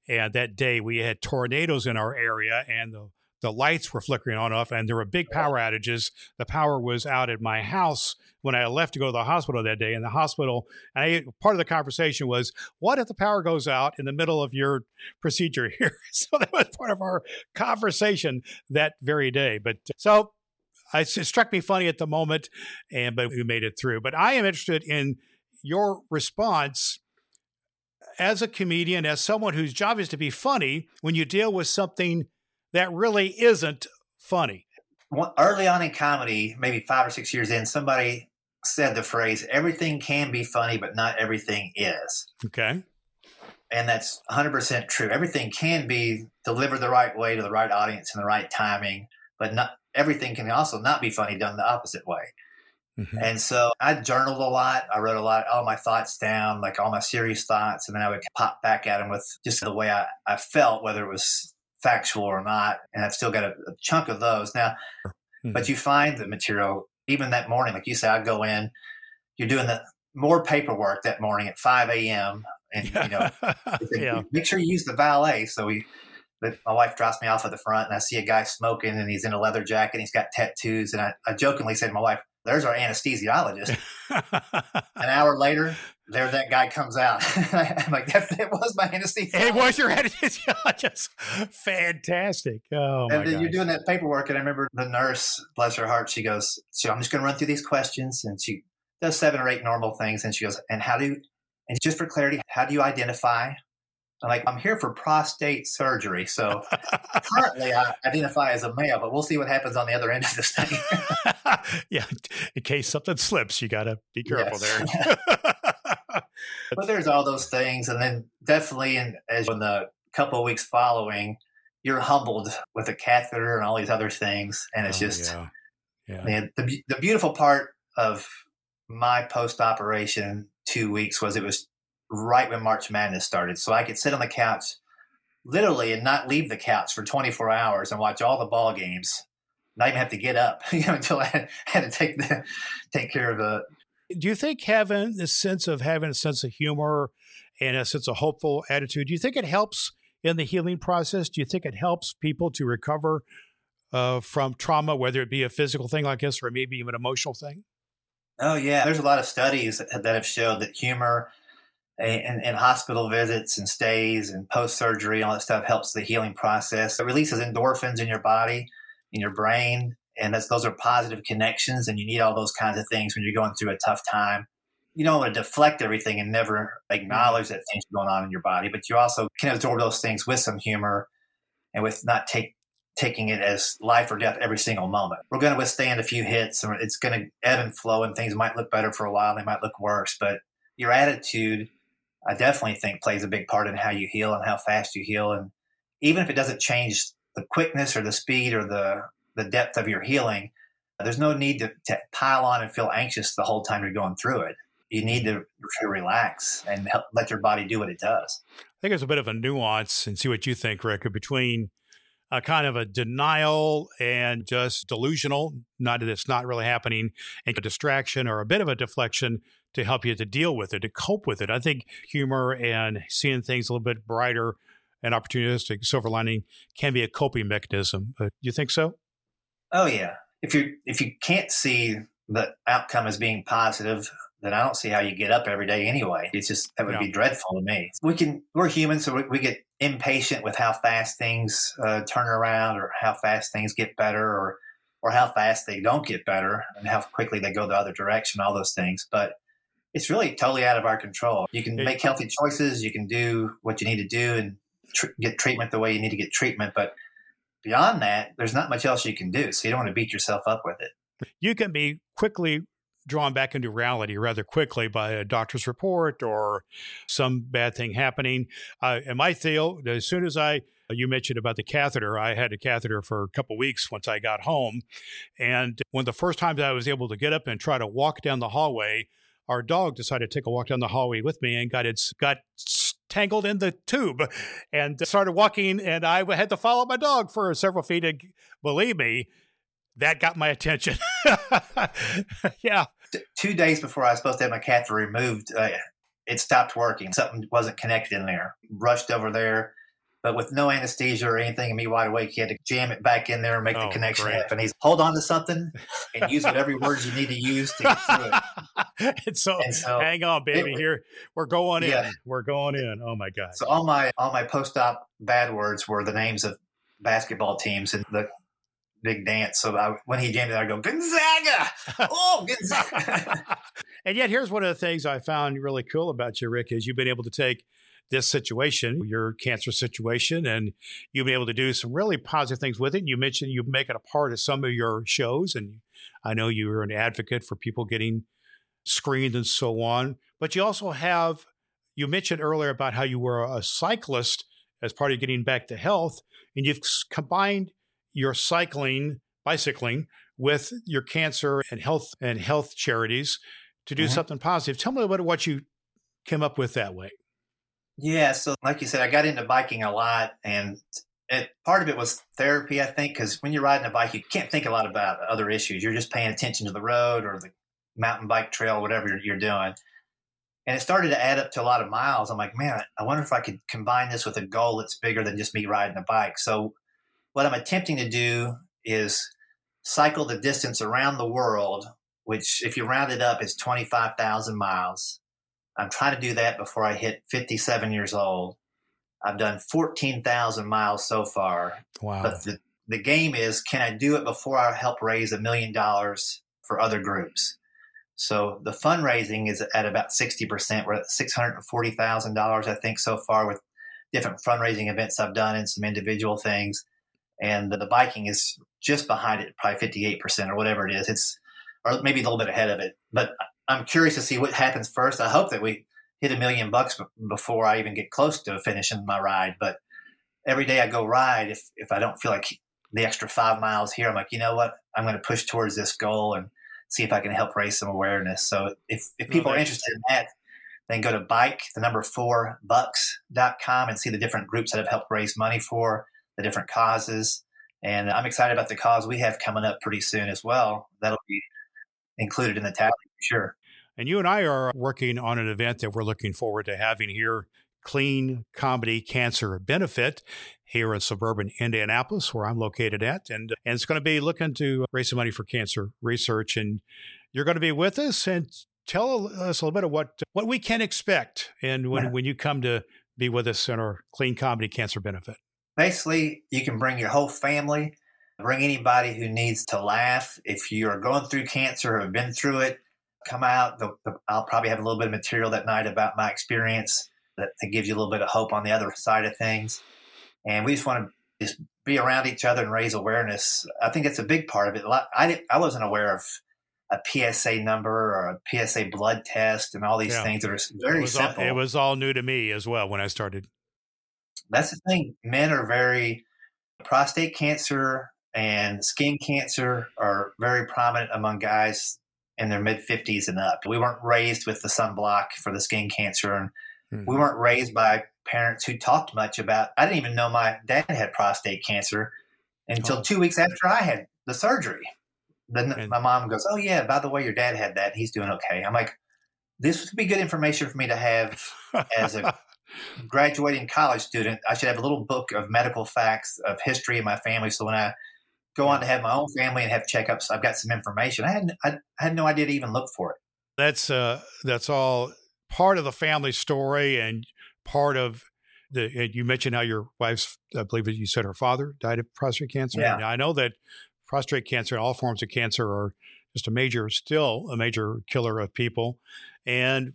And that day we had tornadoes in our area and the the lights were flickering on and off, and there were big power outages. The power was out at my house when I left to go to the hospital that day. In the hospital, and I, part of the conversation was, "What if the power goes out in the middle of your procedure here?" so that was part of our conversation that very day. But so it struck me funny at the moment, and but we made it through. But I am interested in your response as a comedian, as someone whose job is to be funny, when you deal with something that really isn't funny. Early on in comedy, maybe five or six years in, somebody said the phrase, everything can be funny, but not everything is. Okay. And that's 100% true. Everything can be delivered the right way to the right audience in the right timing, but not everything can also not be funny done the opposite way. Mm-hmm. And so I journaled a lot. I wrote a lot, all my thoughts down, like all my serious thoughts. And then I would pop back at them with just the way I, I felt, whether it was factual or not. And I've still got a, a chunk of those now. Mm-hmm. But you find the material, even that morning, like you said, I'd go in, you're doing the more paperwork that morning at 5 a.m. And, you know, yeah. make sure you use the valet. So we, my wife drops me off at the front and I see a guy smoking and he's in a leather jacket. and he's got tattoos. And I, I jokingly said to my wife, there's our anesthesiologist. An hour later, there that guy comes out. I'm like, that, that, was my anesthesiologist. It was your anesthesiologist. Fantastic. Oh, And then gosh. you're doing that paperwork. And I remember the nurse, bless her heart, she goes, So I'm just going to run through these questions. And she does seven or eight normal things. And she goes, And how do, and just for clarity, how do you identify like, I'm here for prostate surgery. So currently I identify as a male, but we'll see what happens on the other end of this thing. yeah. In case something slips, you got to be careful yes. there. but there's all those things. And then definitely in, as in the couple of weeks following, you're humbled with a catheter and all these other things. And it's oh, just, yeah. Yeah. Man, the, the beautiful part of my post operation two weeks was it was right when March Madness started. So I could sit on the couch literally and not leave the couch for 24 hours and watch all the ball games, not even have to get up you know, until I had, had to take the, take care of the. Do you think having this sense of having a sense of humor and a sense of hopeful attitude, do you think it helps in the healing process? Do you think it helps people to recover uh, from trauma, whether it be a physical thing like this or maybe even an emotional thing? Oh yeah, there's a lot of studies that have showed that humor and, and, hospital visits and stays and post surgery, all that stuff helps the healing process. It releases endorphins in your body, in your brain, and those are positive connections. And you need all those kinds of things when you're going through a tough time. You don't want to deflect everything and never acknowledge that things are going on in your body, but you also can absorb those things with some humor and with not take taking it as life or death every single moment. We're going to withstand a few hits, and it's going to ebb and flow, and things might look better for a while, they might look worse, but your attitude I definitely think plays a big part in how you heal and how fast you heal. And even if it doesn't change the quickness or the speed or the, the depth of your healing, there's no need to, to pile on and feel anxious the whole time you're going through it. You need to, to relax and help, let your body do what it does. I think there's a bit of a nuance and see what you think, Rik, between a kind of a denial and just delusional, not that it's not really happening, and a distraction or a bit of a deflection to help you to deal with it, to cope with it. I think humor and seeing things a little bit brighter and opportunistic, silver lining, can be a coping mechanism. Uh, you think so? Oh yeah. If you if you can't see the outcome as being positive, then I don't see how you get up every day anyway. It's just that would yeah. be dreadful to me. We can we're human, so we, we get impatient with how fast things uh, turn around, or how fast things get better, or or how fast they don't get better, and how quickly they go the other direction. All those things, but it's really totally out of our control. You can make healthy choices. You can do what you need to do and tr- get treatment the way you need to get treatment. But beyond that, there's not much else you can do. So you don't want to beat yourself up with it. You can be quickly drawn back into reality rather quickly by a doctor's report or some bad thing happening. Uh, and my feel, as soon as I you mentioned about the catheter. I had a catheter for a couple weeks once I got home. And one of the first times I was able to get up and try to walk down the hallway, our dog decided to take a walk down the hallway with me and got its got tangled in the tube and started walking and I had to follow my dog for several feet and believe me that got my attention. Yeah. Two days before I was supposed to have my catheter removed uh, it stopped working. Something wasn't connected in there. Rushed over there but with no anesthesia or anything and me wide awake, he had to jam it back in there and make oh, the connection great. happen. He's hold on to something and use whatever words you need to use to get through it. and, so, and so, hang on, baby. It, here we're going yeah. in. We're going in. Oh my god! So all my all my post op bad words were the names of basketball teams and the big dance. So I, when he jammed it, I go Gonzaga. Oh, Gonzaga. and yet, here's one of the things I found really cool about you, Rik, is you've been able to take this situation, your cancer situation, and you've been able to do some really positive things with it. You mentioned you make it a part of some of your shows, and I know you're an advocate for people getting screened and so on. But you also have, you mentioned earlier about how you were a cyclist as part of getting back to health, and you've combined your cycling, bicycling, with your cancer and health and health charities to do mm-hmm. something positive. Tell me about what you came up with that way. Yeah, so like you said, I got into biking a lot, and it, part of it was therapy, I think, because when you're riding a bike, you can't think a lot about other issues. You're just paying attention to the road or the mountain bike trail, whatever you're, you're doing. And it started to add up to a lot of miles. I'm like, man, I wonder if I could combine this with a goal that's bigger than just me riding a bike. So, what I'm attempting to do is cycle the distance around the world, which, if you round it up, is 25,000 miles. I'm trying to do that before I hit 57 years old. I've done 14,000 miles so far. Wow. But the, the game is can I do it before I help raise a million dollars for other groups? So the fundraising is at about 60%. We're at $640,000, I think, so far with different fundraising events I've done and some individual things. And the, the biking is just behind it, probably 58% or whatever it is. It's, or maybe a little bit ahead of it. But I'm curious to see what happens first. I hope that we hit a million bucks before I even get close to finishing my ride. But every day I go ride, if if I don't feel like the extra five miles here, I'm like, you know what? I'm going to push towards this goal and see if I can help raise some awareness. So if, if people are interested in that, then go to bike, the number four bucks.com and see the different groups that have helped raise money for the different causes. And I'm excited about the cause we have coming up pretty soon as well. That'll be included in the tally for sure. And you and I are working on an event that we're looking forward to having here Clean Comedy Cancer Benefit here in suburban Indianapolis, where I'm located at. And, and it's going to be looking to raise some money for cancer research. And you're going to be with us and tell us a little bit of what, what we can expect and when, yeah. when you come to be with us in our Clean Comedy Cancer Benefit. Basically, you can bring your whole family, bring anybody who needs to laugh. If you are going through cancer or have been through it, come out. The, the, I'll probably have a little bit of material that night about my experience that, that, gives you a little bit of hope on the other side of things. And we just want to just be around each other and raise awareness. I think it's a big part of it. I, I wasn't aware of a PSA number or a PSA blood test and all these yeah. things that are very it simple. All, it was all new to me as well when I started. That's the thing. Men are very prostate cancer and skin cancer are very prominent among guys in their mid 50s and up. We weren't raised with the sunblock for the skin cancer, and mm-hmm. we weren't raised by parents who talked much about. I didn't even know my dad had prostate cancer until oh. two weeks after I had the surgery. Then and, my mom goes, "Oh yeah, by the way, your dad had that. He's doing okay." I'm like, "This would be good information for me to have as a graduating college student. I should have a little book of medical facts of history of my family, so when I go on to have my own family and have checkups. I've got some information. I had I, had no idea to even look for it. That's uh that's all part of the family story and part of the. You mentioned how your wife's, I believe you said her father died of prostate cancer. Yeah. I know that prostate cancer and all forms of cancer are just a major, still a major killer of people. And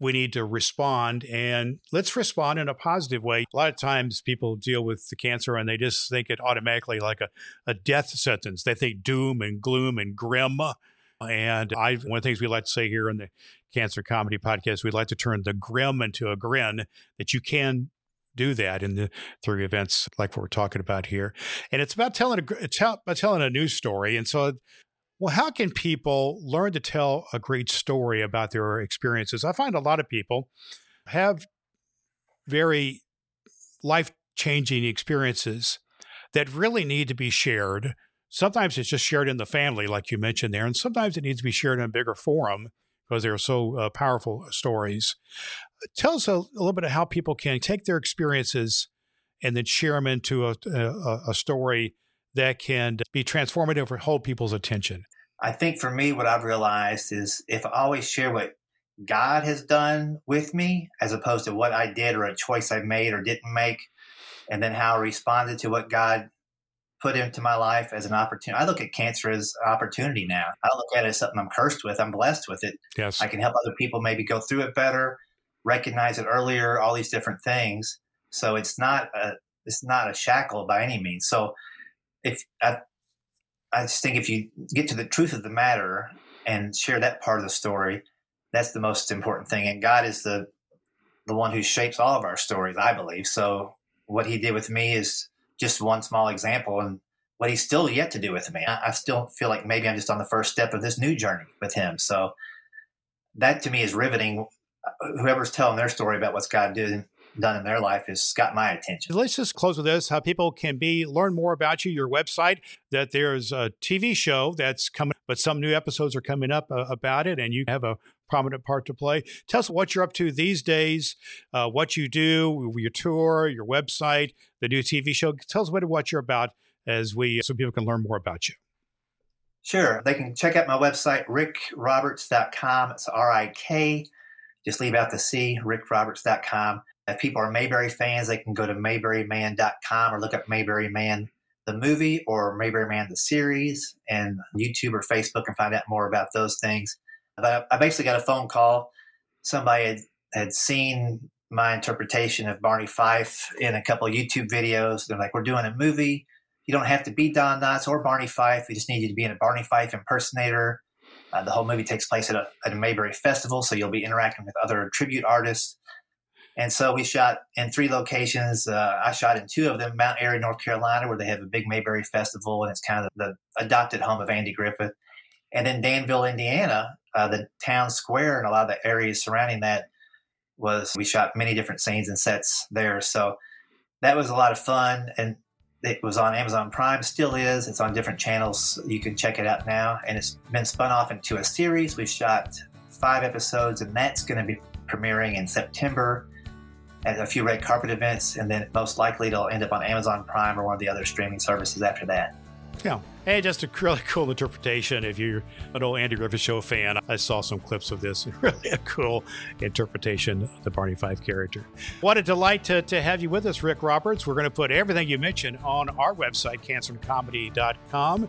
we need to respond and let's respond in a positive way. A lot of times people deal with the cancer and they just think it automatically like a, a death sentence. They think doom and gloom and grim. And I, one of the things we like to say here in the Cancer Comedy Podcast, we like to turn the grim into a grin that you can do that in the through events like what we're talking about here. And it's about telling a, it's about telling a news story. And so well, how can people learn to tell a great story about their experiences? I find a lot of people have very life changing experiences that really need to be shared. Sometimes it's just shared in the family, like you mentioned there, and sometimes it needs to be shared in a bigger forum because they're so uh, powerful stories. Tell us a, a, little bit of how people can take their experiences and then share them into a, a, a story that can be transformative or hold people's attention? I think for me, what I've realized is if I always share what God has done with me, as opposed to what I did or a choice I made or didn't make, and then how I responded to what God put into my life as an opportunity. I look at cancer as an opportunity now. I look at it as something I'm cursed with. I'm blessed with it. Yes. I can help other people maybe go through it better, recognize it earlier, all these different things. So it's not a it's not a shackle by any means. So if I, I just think if you get to the truth of the matter and share that part of the story, that's the most important thing. And God is the the one who shapes all of our stories, I believe. So what He did with me is just one small example, and what he's still yet to do with me. I, I still feel like maybe I'm just on the first step of this new journey with him. So that to me is riveting. Whoever's telling their story about what's God doing done in their life has got my attention. Let's just close with this: how people can be learn more about you, your website. That there's a TV show that's coming, but some new episodes are coming up uh, about it, and you have a prominent part to play. Tell us what you're up to these days, uh, what you do, your tour, your website, the new TV show. Tell us what, what you're about as we so people can learn more about you. Sure. They can check out my website, rikroberts.com. It's R I K. Just leave out the C, rikroberts.com. If people are Mayberry fans, they can go to mayberryman.com or look up Mayberry Man the movie or Mayberry Man the series and YouTube or Facebook and find out more about those things. But I basically got a phone call. Somebody had, had seen my interpretation of Barney Fife in a couple of YouTube videos. They're like, We're doing a movie. You don't have to be Don Knotts or Barney Fife. We just need you to be in a Barney Fife impersonator. Uh, the whole movie takes place at a, at a Mayberry festival, so you'll be interacting with other tribute artists. And so we shot in three locations. Uh, I shot in two of them, Mount Airy, North Carolina, where they have a big Mayberry festival, and it's kind of the adopted home of Andy Griffith. And then Danville, Indiana, uh, the town square and a lot of the areas surrounding that was we shot many different scenes and sets there. So that was a lot of fun. And it was on Amazon Prime, still is. It's on different channels. You can check it out now. And it's been spun off into a series. We've shot five episodes, and that's going to be premiering in September at a few red carpet events. And then most likely it'll end up on Amazon Prime or one of the other streaming services after that. Yeah. Hey, just a really cool interpretation. If you're an old Andy Griffith Show fan, I saw some clips of this. Really a cool interpretation of the Barney Fife character. What a delight to, to have you with us, Rik Roberts. We're going to put everything you mentioned on our website, cancerandcomedy.com.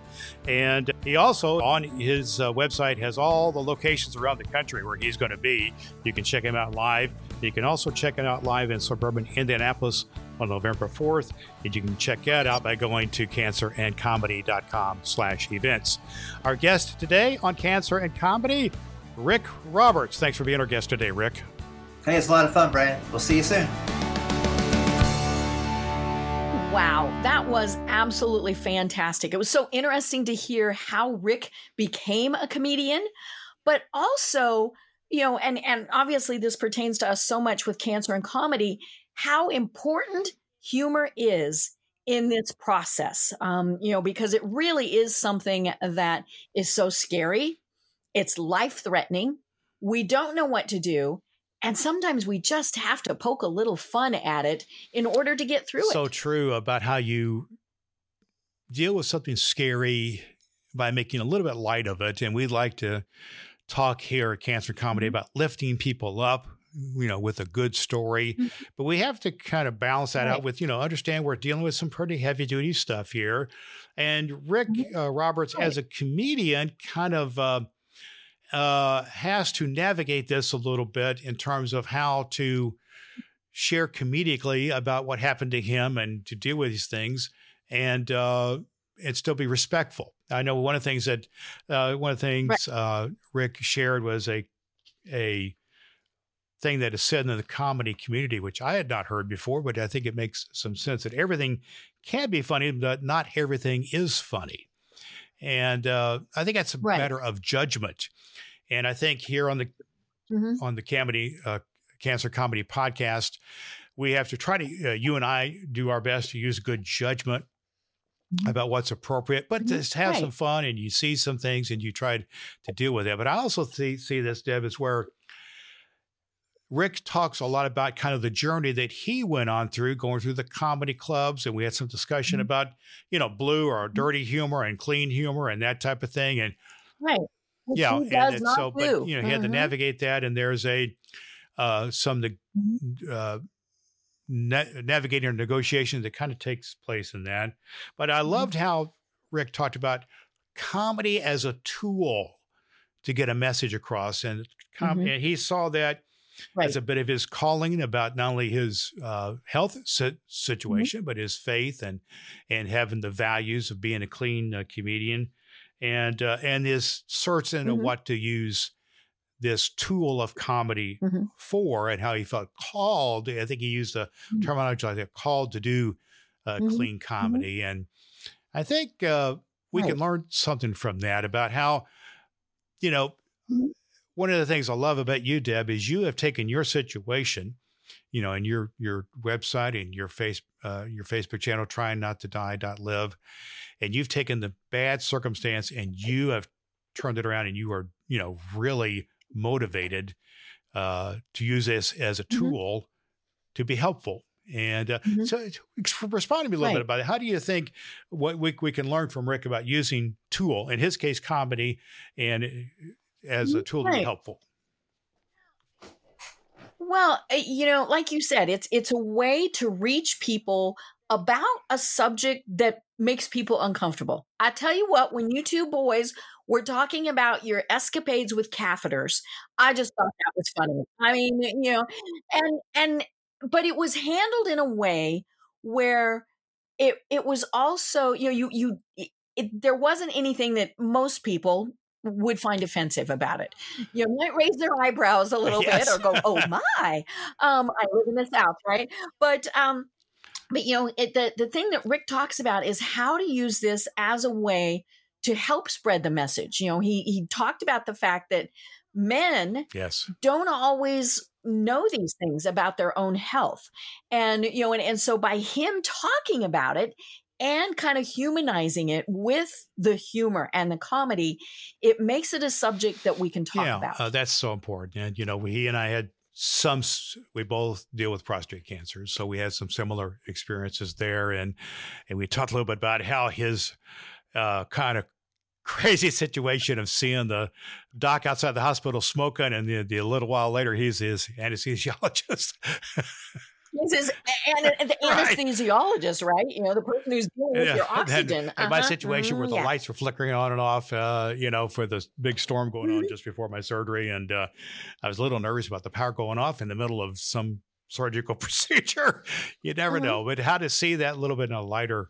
And he also, on his uh, website, has all the locations around the country where he's going to be. You can check him out live. You can also check it out live in suburban Indianapolis on November 4th. And you can check that out by going to cancerandcomedy.com slash events. Our guest today on Cancer and Comedy, Rik Roberts. Thanks for being our guest today, Rik. Hey, it's a lot of fun, Brian. We'll see you soon. Wow, that was absolutely fantastic. It was so interesting to hear how Rik became a comedian, but also, you know, and and obviously this pertains to us so much with cancer and comedy, how important humor is in this process. Um, you know, because it really is something that is so scary. It's life threatening. We don't know what to do. And sometimes we just have to poke a little fun at it in order to get through so it. So true about how you deal with something scary by making a little bit light of it. And we'd like to talk here at Cancer Comedy mm-hmm. about lifting people up, you know, with a good story. Mm-hmm. But we have to kind of balance that right. out with, you know, understand we're dealing with some pretty heavy duty stuff here. And Rik mm-hmm. uh, Roberts, right. as a comedian, kind of uh, uh, has to navigate this a little bit in terms of how to share comedically about what happened to him and to deal with these things and uh, and still be respectful. I know one of the things that uh, one of the things right. Uh, Rik shared was a a thing that is said in the comedy community, which I had not heard before, but I think it makes some sense that everything can be funny, but not everything is funny. And uh, I think that's a right. matter of judgment. And I think here on the mm-hmm. on the comedy uh, cancer comedy podcast, we have to try to uh, you and I do our best to use good judgment mm-hmm. about what's appropriate, but mm-hmm. just have right. some fun and you see some things and you try to deal with it. But I also see see this, Deb, is where Rik talks a lot about kind of the journey that he went on through going through the comedy clubs. And we had some discussion mm-hmm. about, you know, blue or mm-hmm. dirty humor and clean humor and that type of thing. And right. Which yeah. And so, do. but, you know, he had to mm-hmm. navigate that. And there's a, uh, some, mm-hmm. uh, na- navigating or negotiation that kind of takes place in that. But I loved how Rik talked about comedy as a tool to get a message across. And, com- mm-hmm. and he saw that right. as a bit of his calling about not only his uh, health si- situation, mm-hmm. but his faith and and having the values of being a clean uh, comedian, and uh, and his search into mm-hmm. what to use this tool of comedy mm-hmm. for, and how he felt called. I think he used the mm-hmm. terminology like called to do uh, mm-hmm. clean mm-hmm. comedy, and I think uh, we right. can learn something from that about how, you know, mm-hmm. One of the things I love about you, Deb, is you have taken your situation, you know, and your your website and your face uh, your Facebook channel, trying not to die live, and you've taken the bad circumstance and you have turned it around, and you are you know really motivated uh, to use this as a mm-hmm. tool mm-hmm. to be helpful and uh, mm-hmm. so, respond to me a little right. bit about it. How do you think what we, we can learn from Rik about using tool, in his case, comedy, and uh, as a tool right. to be helpful? Well, uh, you know, like you said, it's it's a way to reach people about a subject that makes people uncomfortable. I tell you what, when you two boys were talking about your escapades with catheters, I just thought that was funny. I mean, you know, and and but it was handled in a way where it it was also you know you you it, there wasn't anything that most people would find offensive about it. You might raise their eyebrows a little yes. bit or go, "Oh my!" Um, I live in the South, right? But um, but you know, it, the the thing that Rik talks about is how to use this as a way to help spread the message. You know, he he talked about the fact that men yes don't always know these things about their own health and you know and, and so by him talking about it and kind of humanizing it with the humor and the comedy it makes it a subject that we can talk yeah, about. uh, that's so important. And you know he and i had some we both deal with prostate cancer so we had some similar experiences there. And and we talked a little bit about how his uh, kind of crazy situation of seeing the doc outside the hospital smoking, and the, the a little while later he's his anesthesiologist. This is and the anesthesiologist, right? You know, the person who's dealing with yeah. your oxygen. And, uh-huh. my situation where the yeah. lights were flickering on and off, uh, you know, for the big storm going mm-hmm. on just before my surgery, and uh, I was a little nervous about the power going off in the middle of some surgical procedure. you never mm-hmm. know, but how to see that a little bit in a lighter,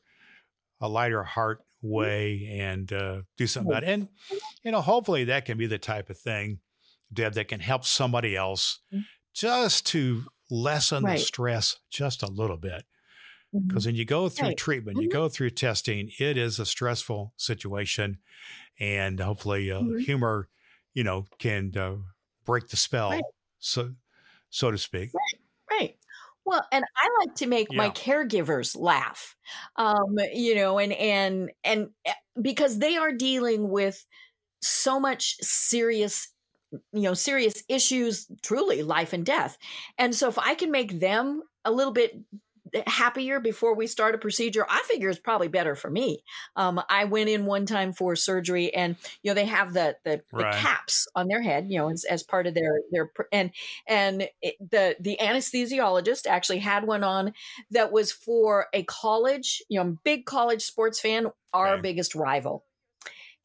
a lighter heart way and uh, do something about it. And, you know, hopefully that can be the type of thing, Deb, that can help somebody else just to lessen right. the stress just a little bit. Because mm-hmm. when you go through right. treatment, mm-hmm. you go through testing, it is a stressful situation. And hopefully, uh, mm-hmm. humor, you know, can uh, break the spell, right. so so to speak. Right. right. Well, and I like to make yeah. my caregivers laugh, um, you know, and and and eh, because they are dealing with so much serious, you know, serious issues, truly life and death, and so if I can make them a little bit happier before we start a procedure, I figure it's probably better for me. Um, I went in one time for surgery, and you know they have the the, right. the caps on their head, you know, as, as, part of their their and and it, the the anesthesiologist actually had one on that was for a college, you know, big college sports fan, our okay. biggest rival.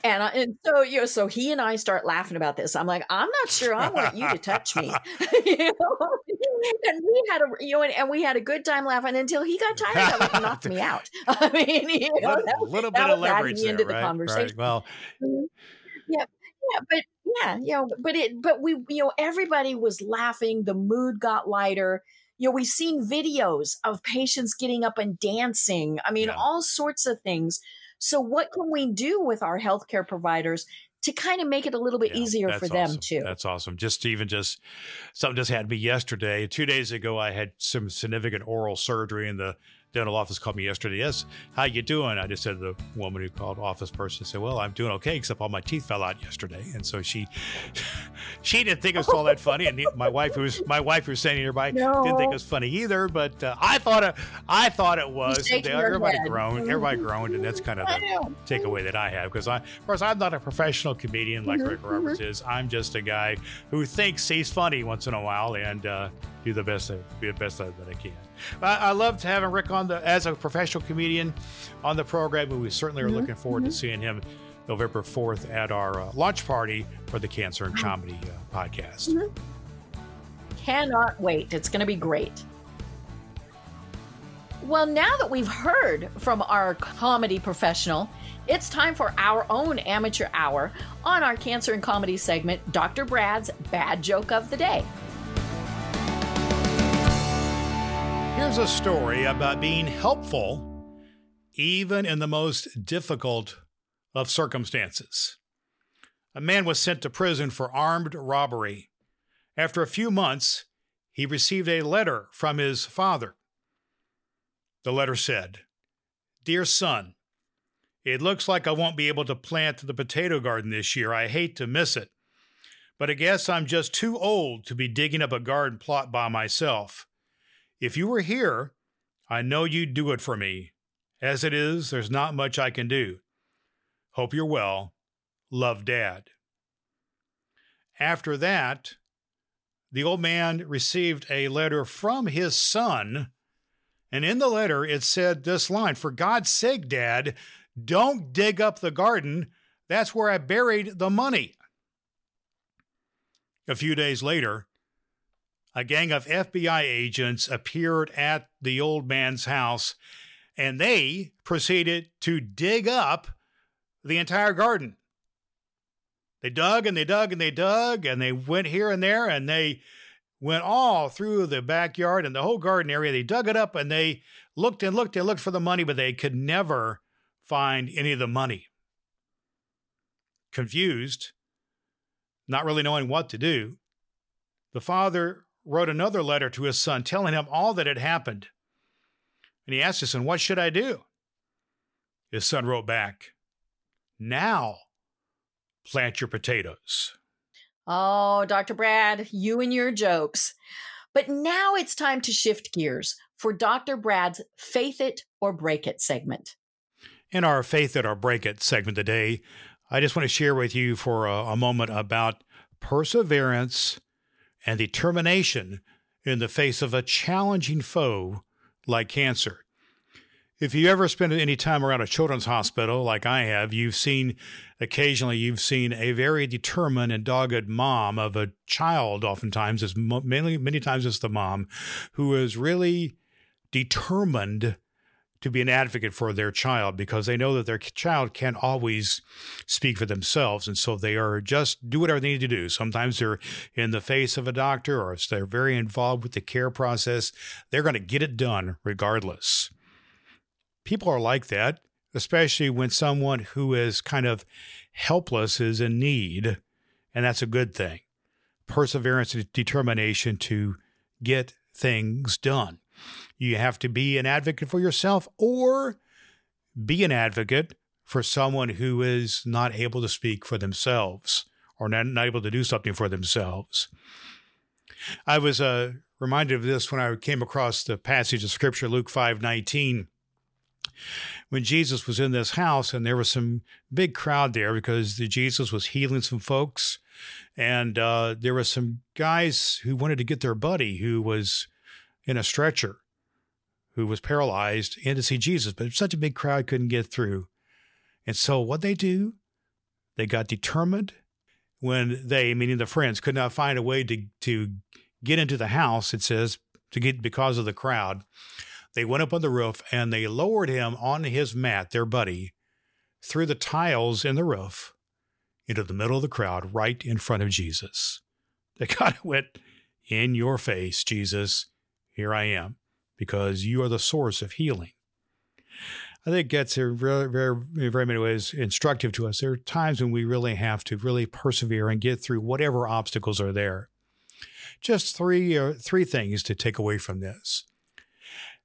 And, I, and so you know, so he and I start laughing about this. I'm like, I'm not sure I want you to touch me, you know. And we had a you know, and, and, we had a good time laughing until he got tired of it and knocked me out. I mean, you know, a little, little bit of leverage there, right? The conversation. Right. Well, mm-hmm. yeah, yeah, but yeah, you know, but it, but we, you know, everybody was laughing. The mood got lighter you know, we've seen videos of patients getting up and dancing. I mean, yeah. all sorts of things so, what can we do with our healthcare providers to kind of make it a little bit yeah, easier for them awesome. too? That's awesome. Just even just something just had me yesterday. Two days ago, I had some significant oral surgery, and the dental office called me yesterday. Yes, how you doing? I just said to the woman who called office person said, "Well, I'm doing okay, except all my teeth fell out yesterday." And so she she didn't think it was all that funny, and my wife who was my wife who was standing nearby no. didn't think it was funny either. But uh, I thought it I thought it was. They, everybody head. groaned, everybody groaned, and that's kind of the takeaway that I have because I, of course, I'm not a professional comedian like mm-hmm, Rik Roberts mm-hmm. is. I'm just a guy who thinks he's funny once in a while and uh, do the best, be the best that I can. I, I loved having Rik on the as a professional comedian on the program, and we certainly are mm-hmm. looking forward mm-hmm. to seeing him November 4th at our uh, launch party for the Cancer and Comedy uh, podcast. Mm-hmm. Cannot wait. It's going to be great. Well, now that we've heard from our comedy professional, it's time for our own amateur hour on our cancer and comedy segment, Dr. Brad's Bad Joke of the Day. Here's a story about being helpful even in the most difficult of circumstances. A man was sent to prison for armed robbery. After a few months, he received a letter from his father. The letter said, Dear son, it looks like I won't be able to plant the potato garden this year. I hate to miss it. But I guess I'm just too old to be digging up a garden plot by myself. If you were here, I know you'd do it for me. As it is, there's not much I can do. Hope you're well. Love, Dad. After that, the old man received a letter from his son. And in the letter, it said this line For God's sake, Dad, don't dig up the garden. That's where I buried the money. A few days later, a gang of FBI agents appeared at the old man's house and they proceeded to dig up the entire garden. They dug and they dug and they dug and they went here and there and they went all through the backyard and the whole garden area. They dug it up and they looked and looked and looked for the money, but they could never find any of the money. Confused, not really knowing what to do, the father wrote another letter to his son telling him all that had happened. And he asked his son, What should I do? His son wrote back, Now plant your potatoes. Oh, Dr. Brad, you and your jokes. But now it's time to shift gears for Dr. Brad's Faith It or Break It segment. In our Faith It or Break It segment today, I just want to share with you for a, a moment about perseverance and determination in the face of a challenging foe like cancer. If you ever spend any time around a children's hospital like I have, you've seen occasionally you've seen a very determined and dogged mom of a child. Oftentimes, as many many times it's the mom who is really determined to be an advocate for their child because they know that their child can't always speak for themselves. And so they are just do whatever they need to do. Sometimes they're in the face of a doctor or if they're very involved with the care process, they're going to get it done regardless people are like that, especially when someone who is kind of helpless is in need. And that's a good thing. Perseverance and determination to get things done. You have to be an advocate for yourself or be an advocate for someone who is not able to speak for themselves or not, not able to do something for themselves. I was uh, reminded of this when I came across the passage of scripture, Luke 5 19 when Jesus was in this house, and there was some big crowd there because the Jesus was healing some folks, and uh, there were some guys who wanted to get their buddy who was in a stretcher, who was paralyzed, in to see Jesus, but such a big crowd couldn't get through. And so what they do, they got determined when they, meaning the friends, could not find a way to to get into the house. It says to get because of the crowd. They went up on the roof and they lowered him on his mat, their buddy, through the tiles in the roof into the middle of the crowd, right in front of Jesus. They kind of went, In your face, Jesus, here I am, because you are the source of healing. I think that's very, very, very many ways instructive to us. There are times when we really have to really persevere and get through whatever obstacles are there. Just three, uh, three things to take away from this.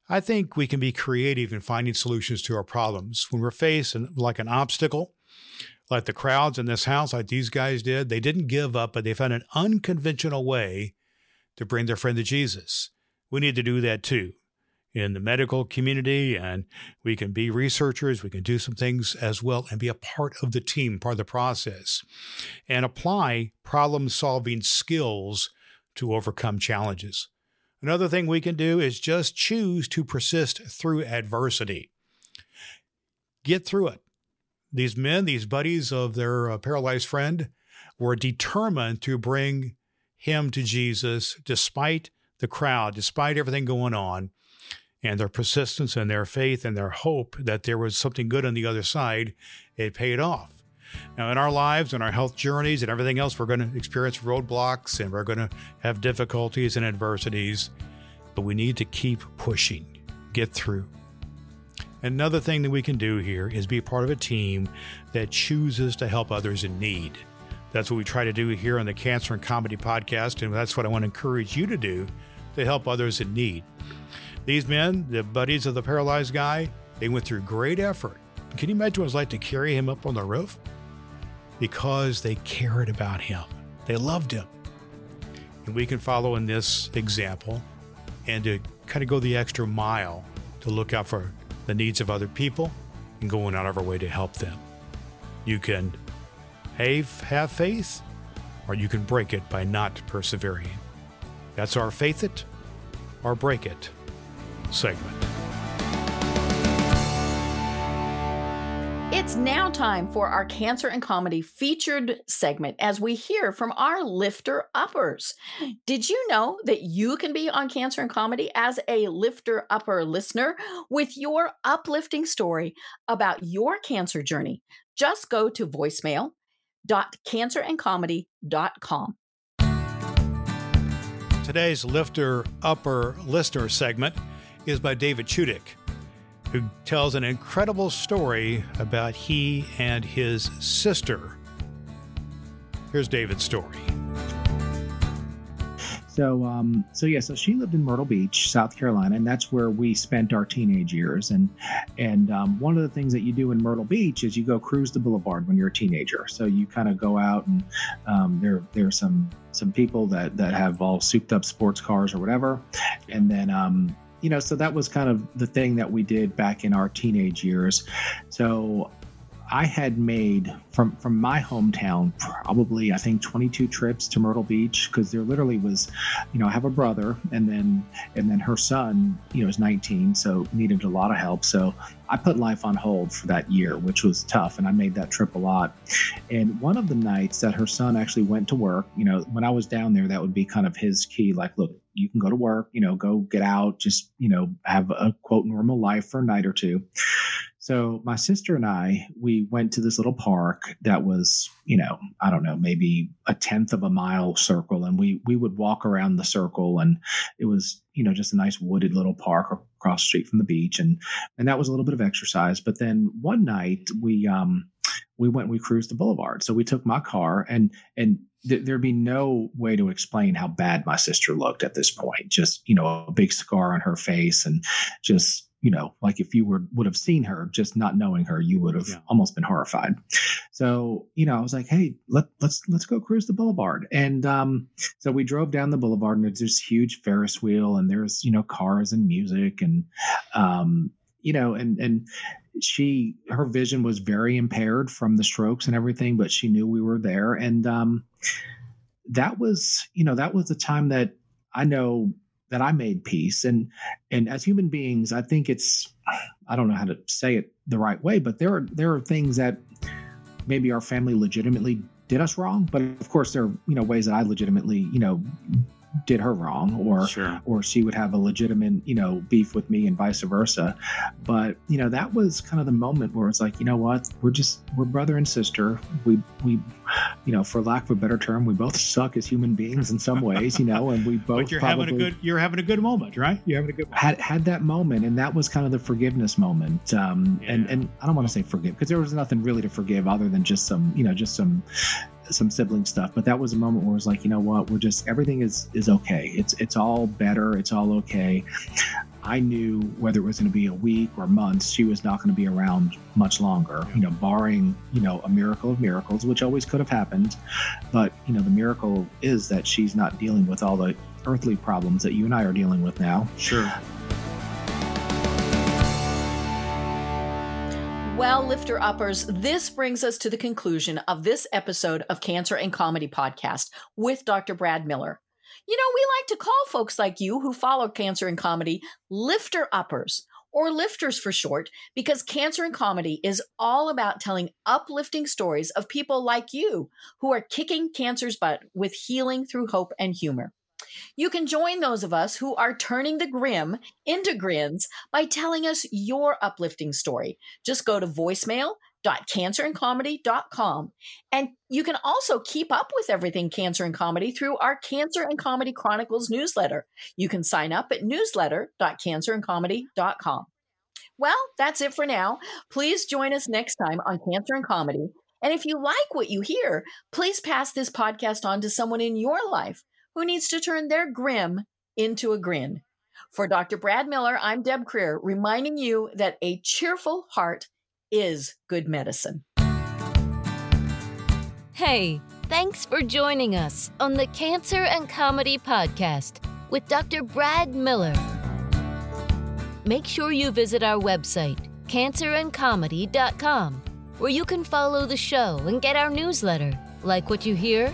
I think we can be creative in finding solutions to our problems. When we're faced like an obstacle, like the crowds in this house, like these guys did, they didn't give up, but they found an unconventional way to bring their friend to Jesus. We need to do that too in the medical community, and we can be researchers. We can do some things as well and be a part of the team, part of the process, and apply problem solving skills to overcome challenges. Another thing we can do is just choose to persist through adversity. Get through it. These men, these buddies of their uh, paralyzed friend, were determined to bring him to Jesus despite the crowd, despite everything going on, and their persistence and their faith and their hope that there was something good on the other side, it paid off. Now, in our lives and our health journeys and everything else, we're going to experience roadblocks and we're going to have difficulties and adversities, but we need to keep pushing, get through. Another thing that we can do here is be part of a team that chooses to help others in need. That's what we try to do here on the Cancer and Comedy podcast, and that's what I want to encourage you to do to help others in need. These men, the buddies of the paralyzed guy, they went through great effort. Can you imagine what it was like to carry him up on the roof? Because they cared about him, they loved him. And we can follow in this example and to kind of go the extra mile to look out for the needs of other people and going out of our way to help them. You can have, have faith, or you can break it by not persevering. That's our faith it or break it segment. It's now time for our Cancer and Comedy featured segment as we hear from our lifter uppers. Did you know that you can be on Cancer and Comedy as a lifter upper listener with your uplifting story about your cancer journey? Just go to voicemail.cancerandcomedy.com. Today's lifter upper listener segment is by David Chudik who tells an incredible story about he and his sister. Here's David's story. So, um, so yeah, so she lived in Myrtle Beach, South Carolina, and that's where we spent our teenage years. And and um, one of the things that you do in Myrtle Beach is you go cruise the boulevard when you're a teenager. So you kind of go out and um, there there's some some people that that have all souped up sports cars or whatever, and then um, you know, so that was kind of the thing that we did back in our teenage years. So I had made from from my hometown probably I think 22 trips to Myrtle Beach because there literally was, you know, I have a brother and then and then her son, you know, is 19, so needed a lot of help. So I put life on hold for that year, which was tough, and I made that trip a lot. And one of the nights that her son actually went to work, you know, when I was down there, that would be kind of his key, like, look, you can go to work, you know, go get out, just you know, have a quote normal life for a night or two. So my sister and I, we went to this little park that was, you know, I don't know, maybe a tenth of a mile circle, and we we would walk around the circle, and it was, you know, just a nice wooded little park across the street from the beach, and and that was a little bit of exercise. But then one night we um we went we cruised the boulevard, so we took my car, and and th- there'd be no way to explain how bad my sister looked at this point. Just you know, a big scar on her face, and just you know, like if you were would have seen her, just not knowing her, you would have yeah. almost been horrified. So, you know, I was like, hey, let let's let's go cruise the boulevard. And um, so we drove down the boulevard and there's this huge Ferris wheel and there's, you know, cars and music and um, you know, and and she her vision was very impaired from the strokes and everything, but she knew we were there. And um that was, you know, that was the time that I know that I made peace. And and as human beings, I think it's I don't know how to say it the right way, but there are there are things that maybe our family legitimately did us wrong. But of course there are, you know, ways that I legitimately, you know, did her wrong or sure. or she would have a legitimate you know beef with me and vice versa but you know that was kind of the moment where it's like you know what we're just we're brother and sister we we you know for lack of a better term we both suck as human beings in some ways you know and we both but you're having a good you're having a good moment right you're having a good moment. had had that moment and that was kind of the forgiveness moment um yeah. and and i don't want to say forgive because there was nothing really to forgive other than just some you know just some some sibling stuff but that was a moment where it was like you know what we're just everything is is okay. It's it's all better. It's all okay. I knew whether it was going to be a week or months she was not going to be around much longer you know barring you know a miracle of miracles which always could have happened. But you know the miracle is that she's not dealing with all the earthly problems that you and i are dealing with now. Sure Well, lifter uppers, this brings us to the conclusion of this episode of Cancer and Comedy Podcast with Dr. Brad Miller. You know, we like to call folks like you who follow cancer and comedy lifter uppers or lifters for short, because cancer and comedy is all about telling uplifting stories of people like you who are kicking cancer's butt with healing through hope and humor. You can join those of us who are turning the grim into grins by telling us your uplifting story. Just go to voicemail.cancerandcomedy.com. And you can also keep up with everything Cancer and Comedy through our Cancer and Comedy Chronicles newsletter. You can sign up at newsletter.cancerandcomedy.com. Well, that's it for now. Please join us next time on Cancer and Comedy. And if you like what you hear, please pass this podcast on to someone in your life who needs to turn their grim into a grin. For Dr. Brad Miller, I'm Deb Krier, reminding you that a cheerful heart is good medicine. Hey, thanks for joining us on the Cancer and Comedy Podcast with Dr. Brad Miller make sure you visit our website, cancerandcomedy.com, where you can follow the show and get our newsletter. Like what you hear?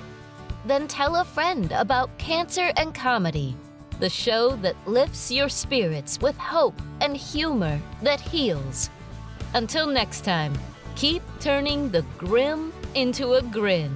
Then tell a friend about Cancer and Comedy, the show that lifts your spirits with hope and humor that heals. Until next time, keep turning the grim into a grin.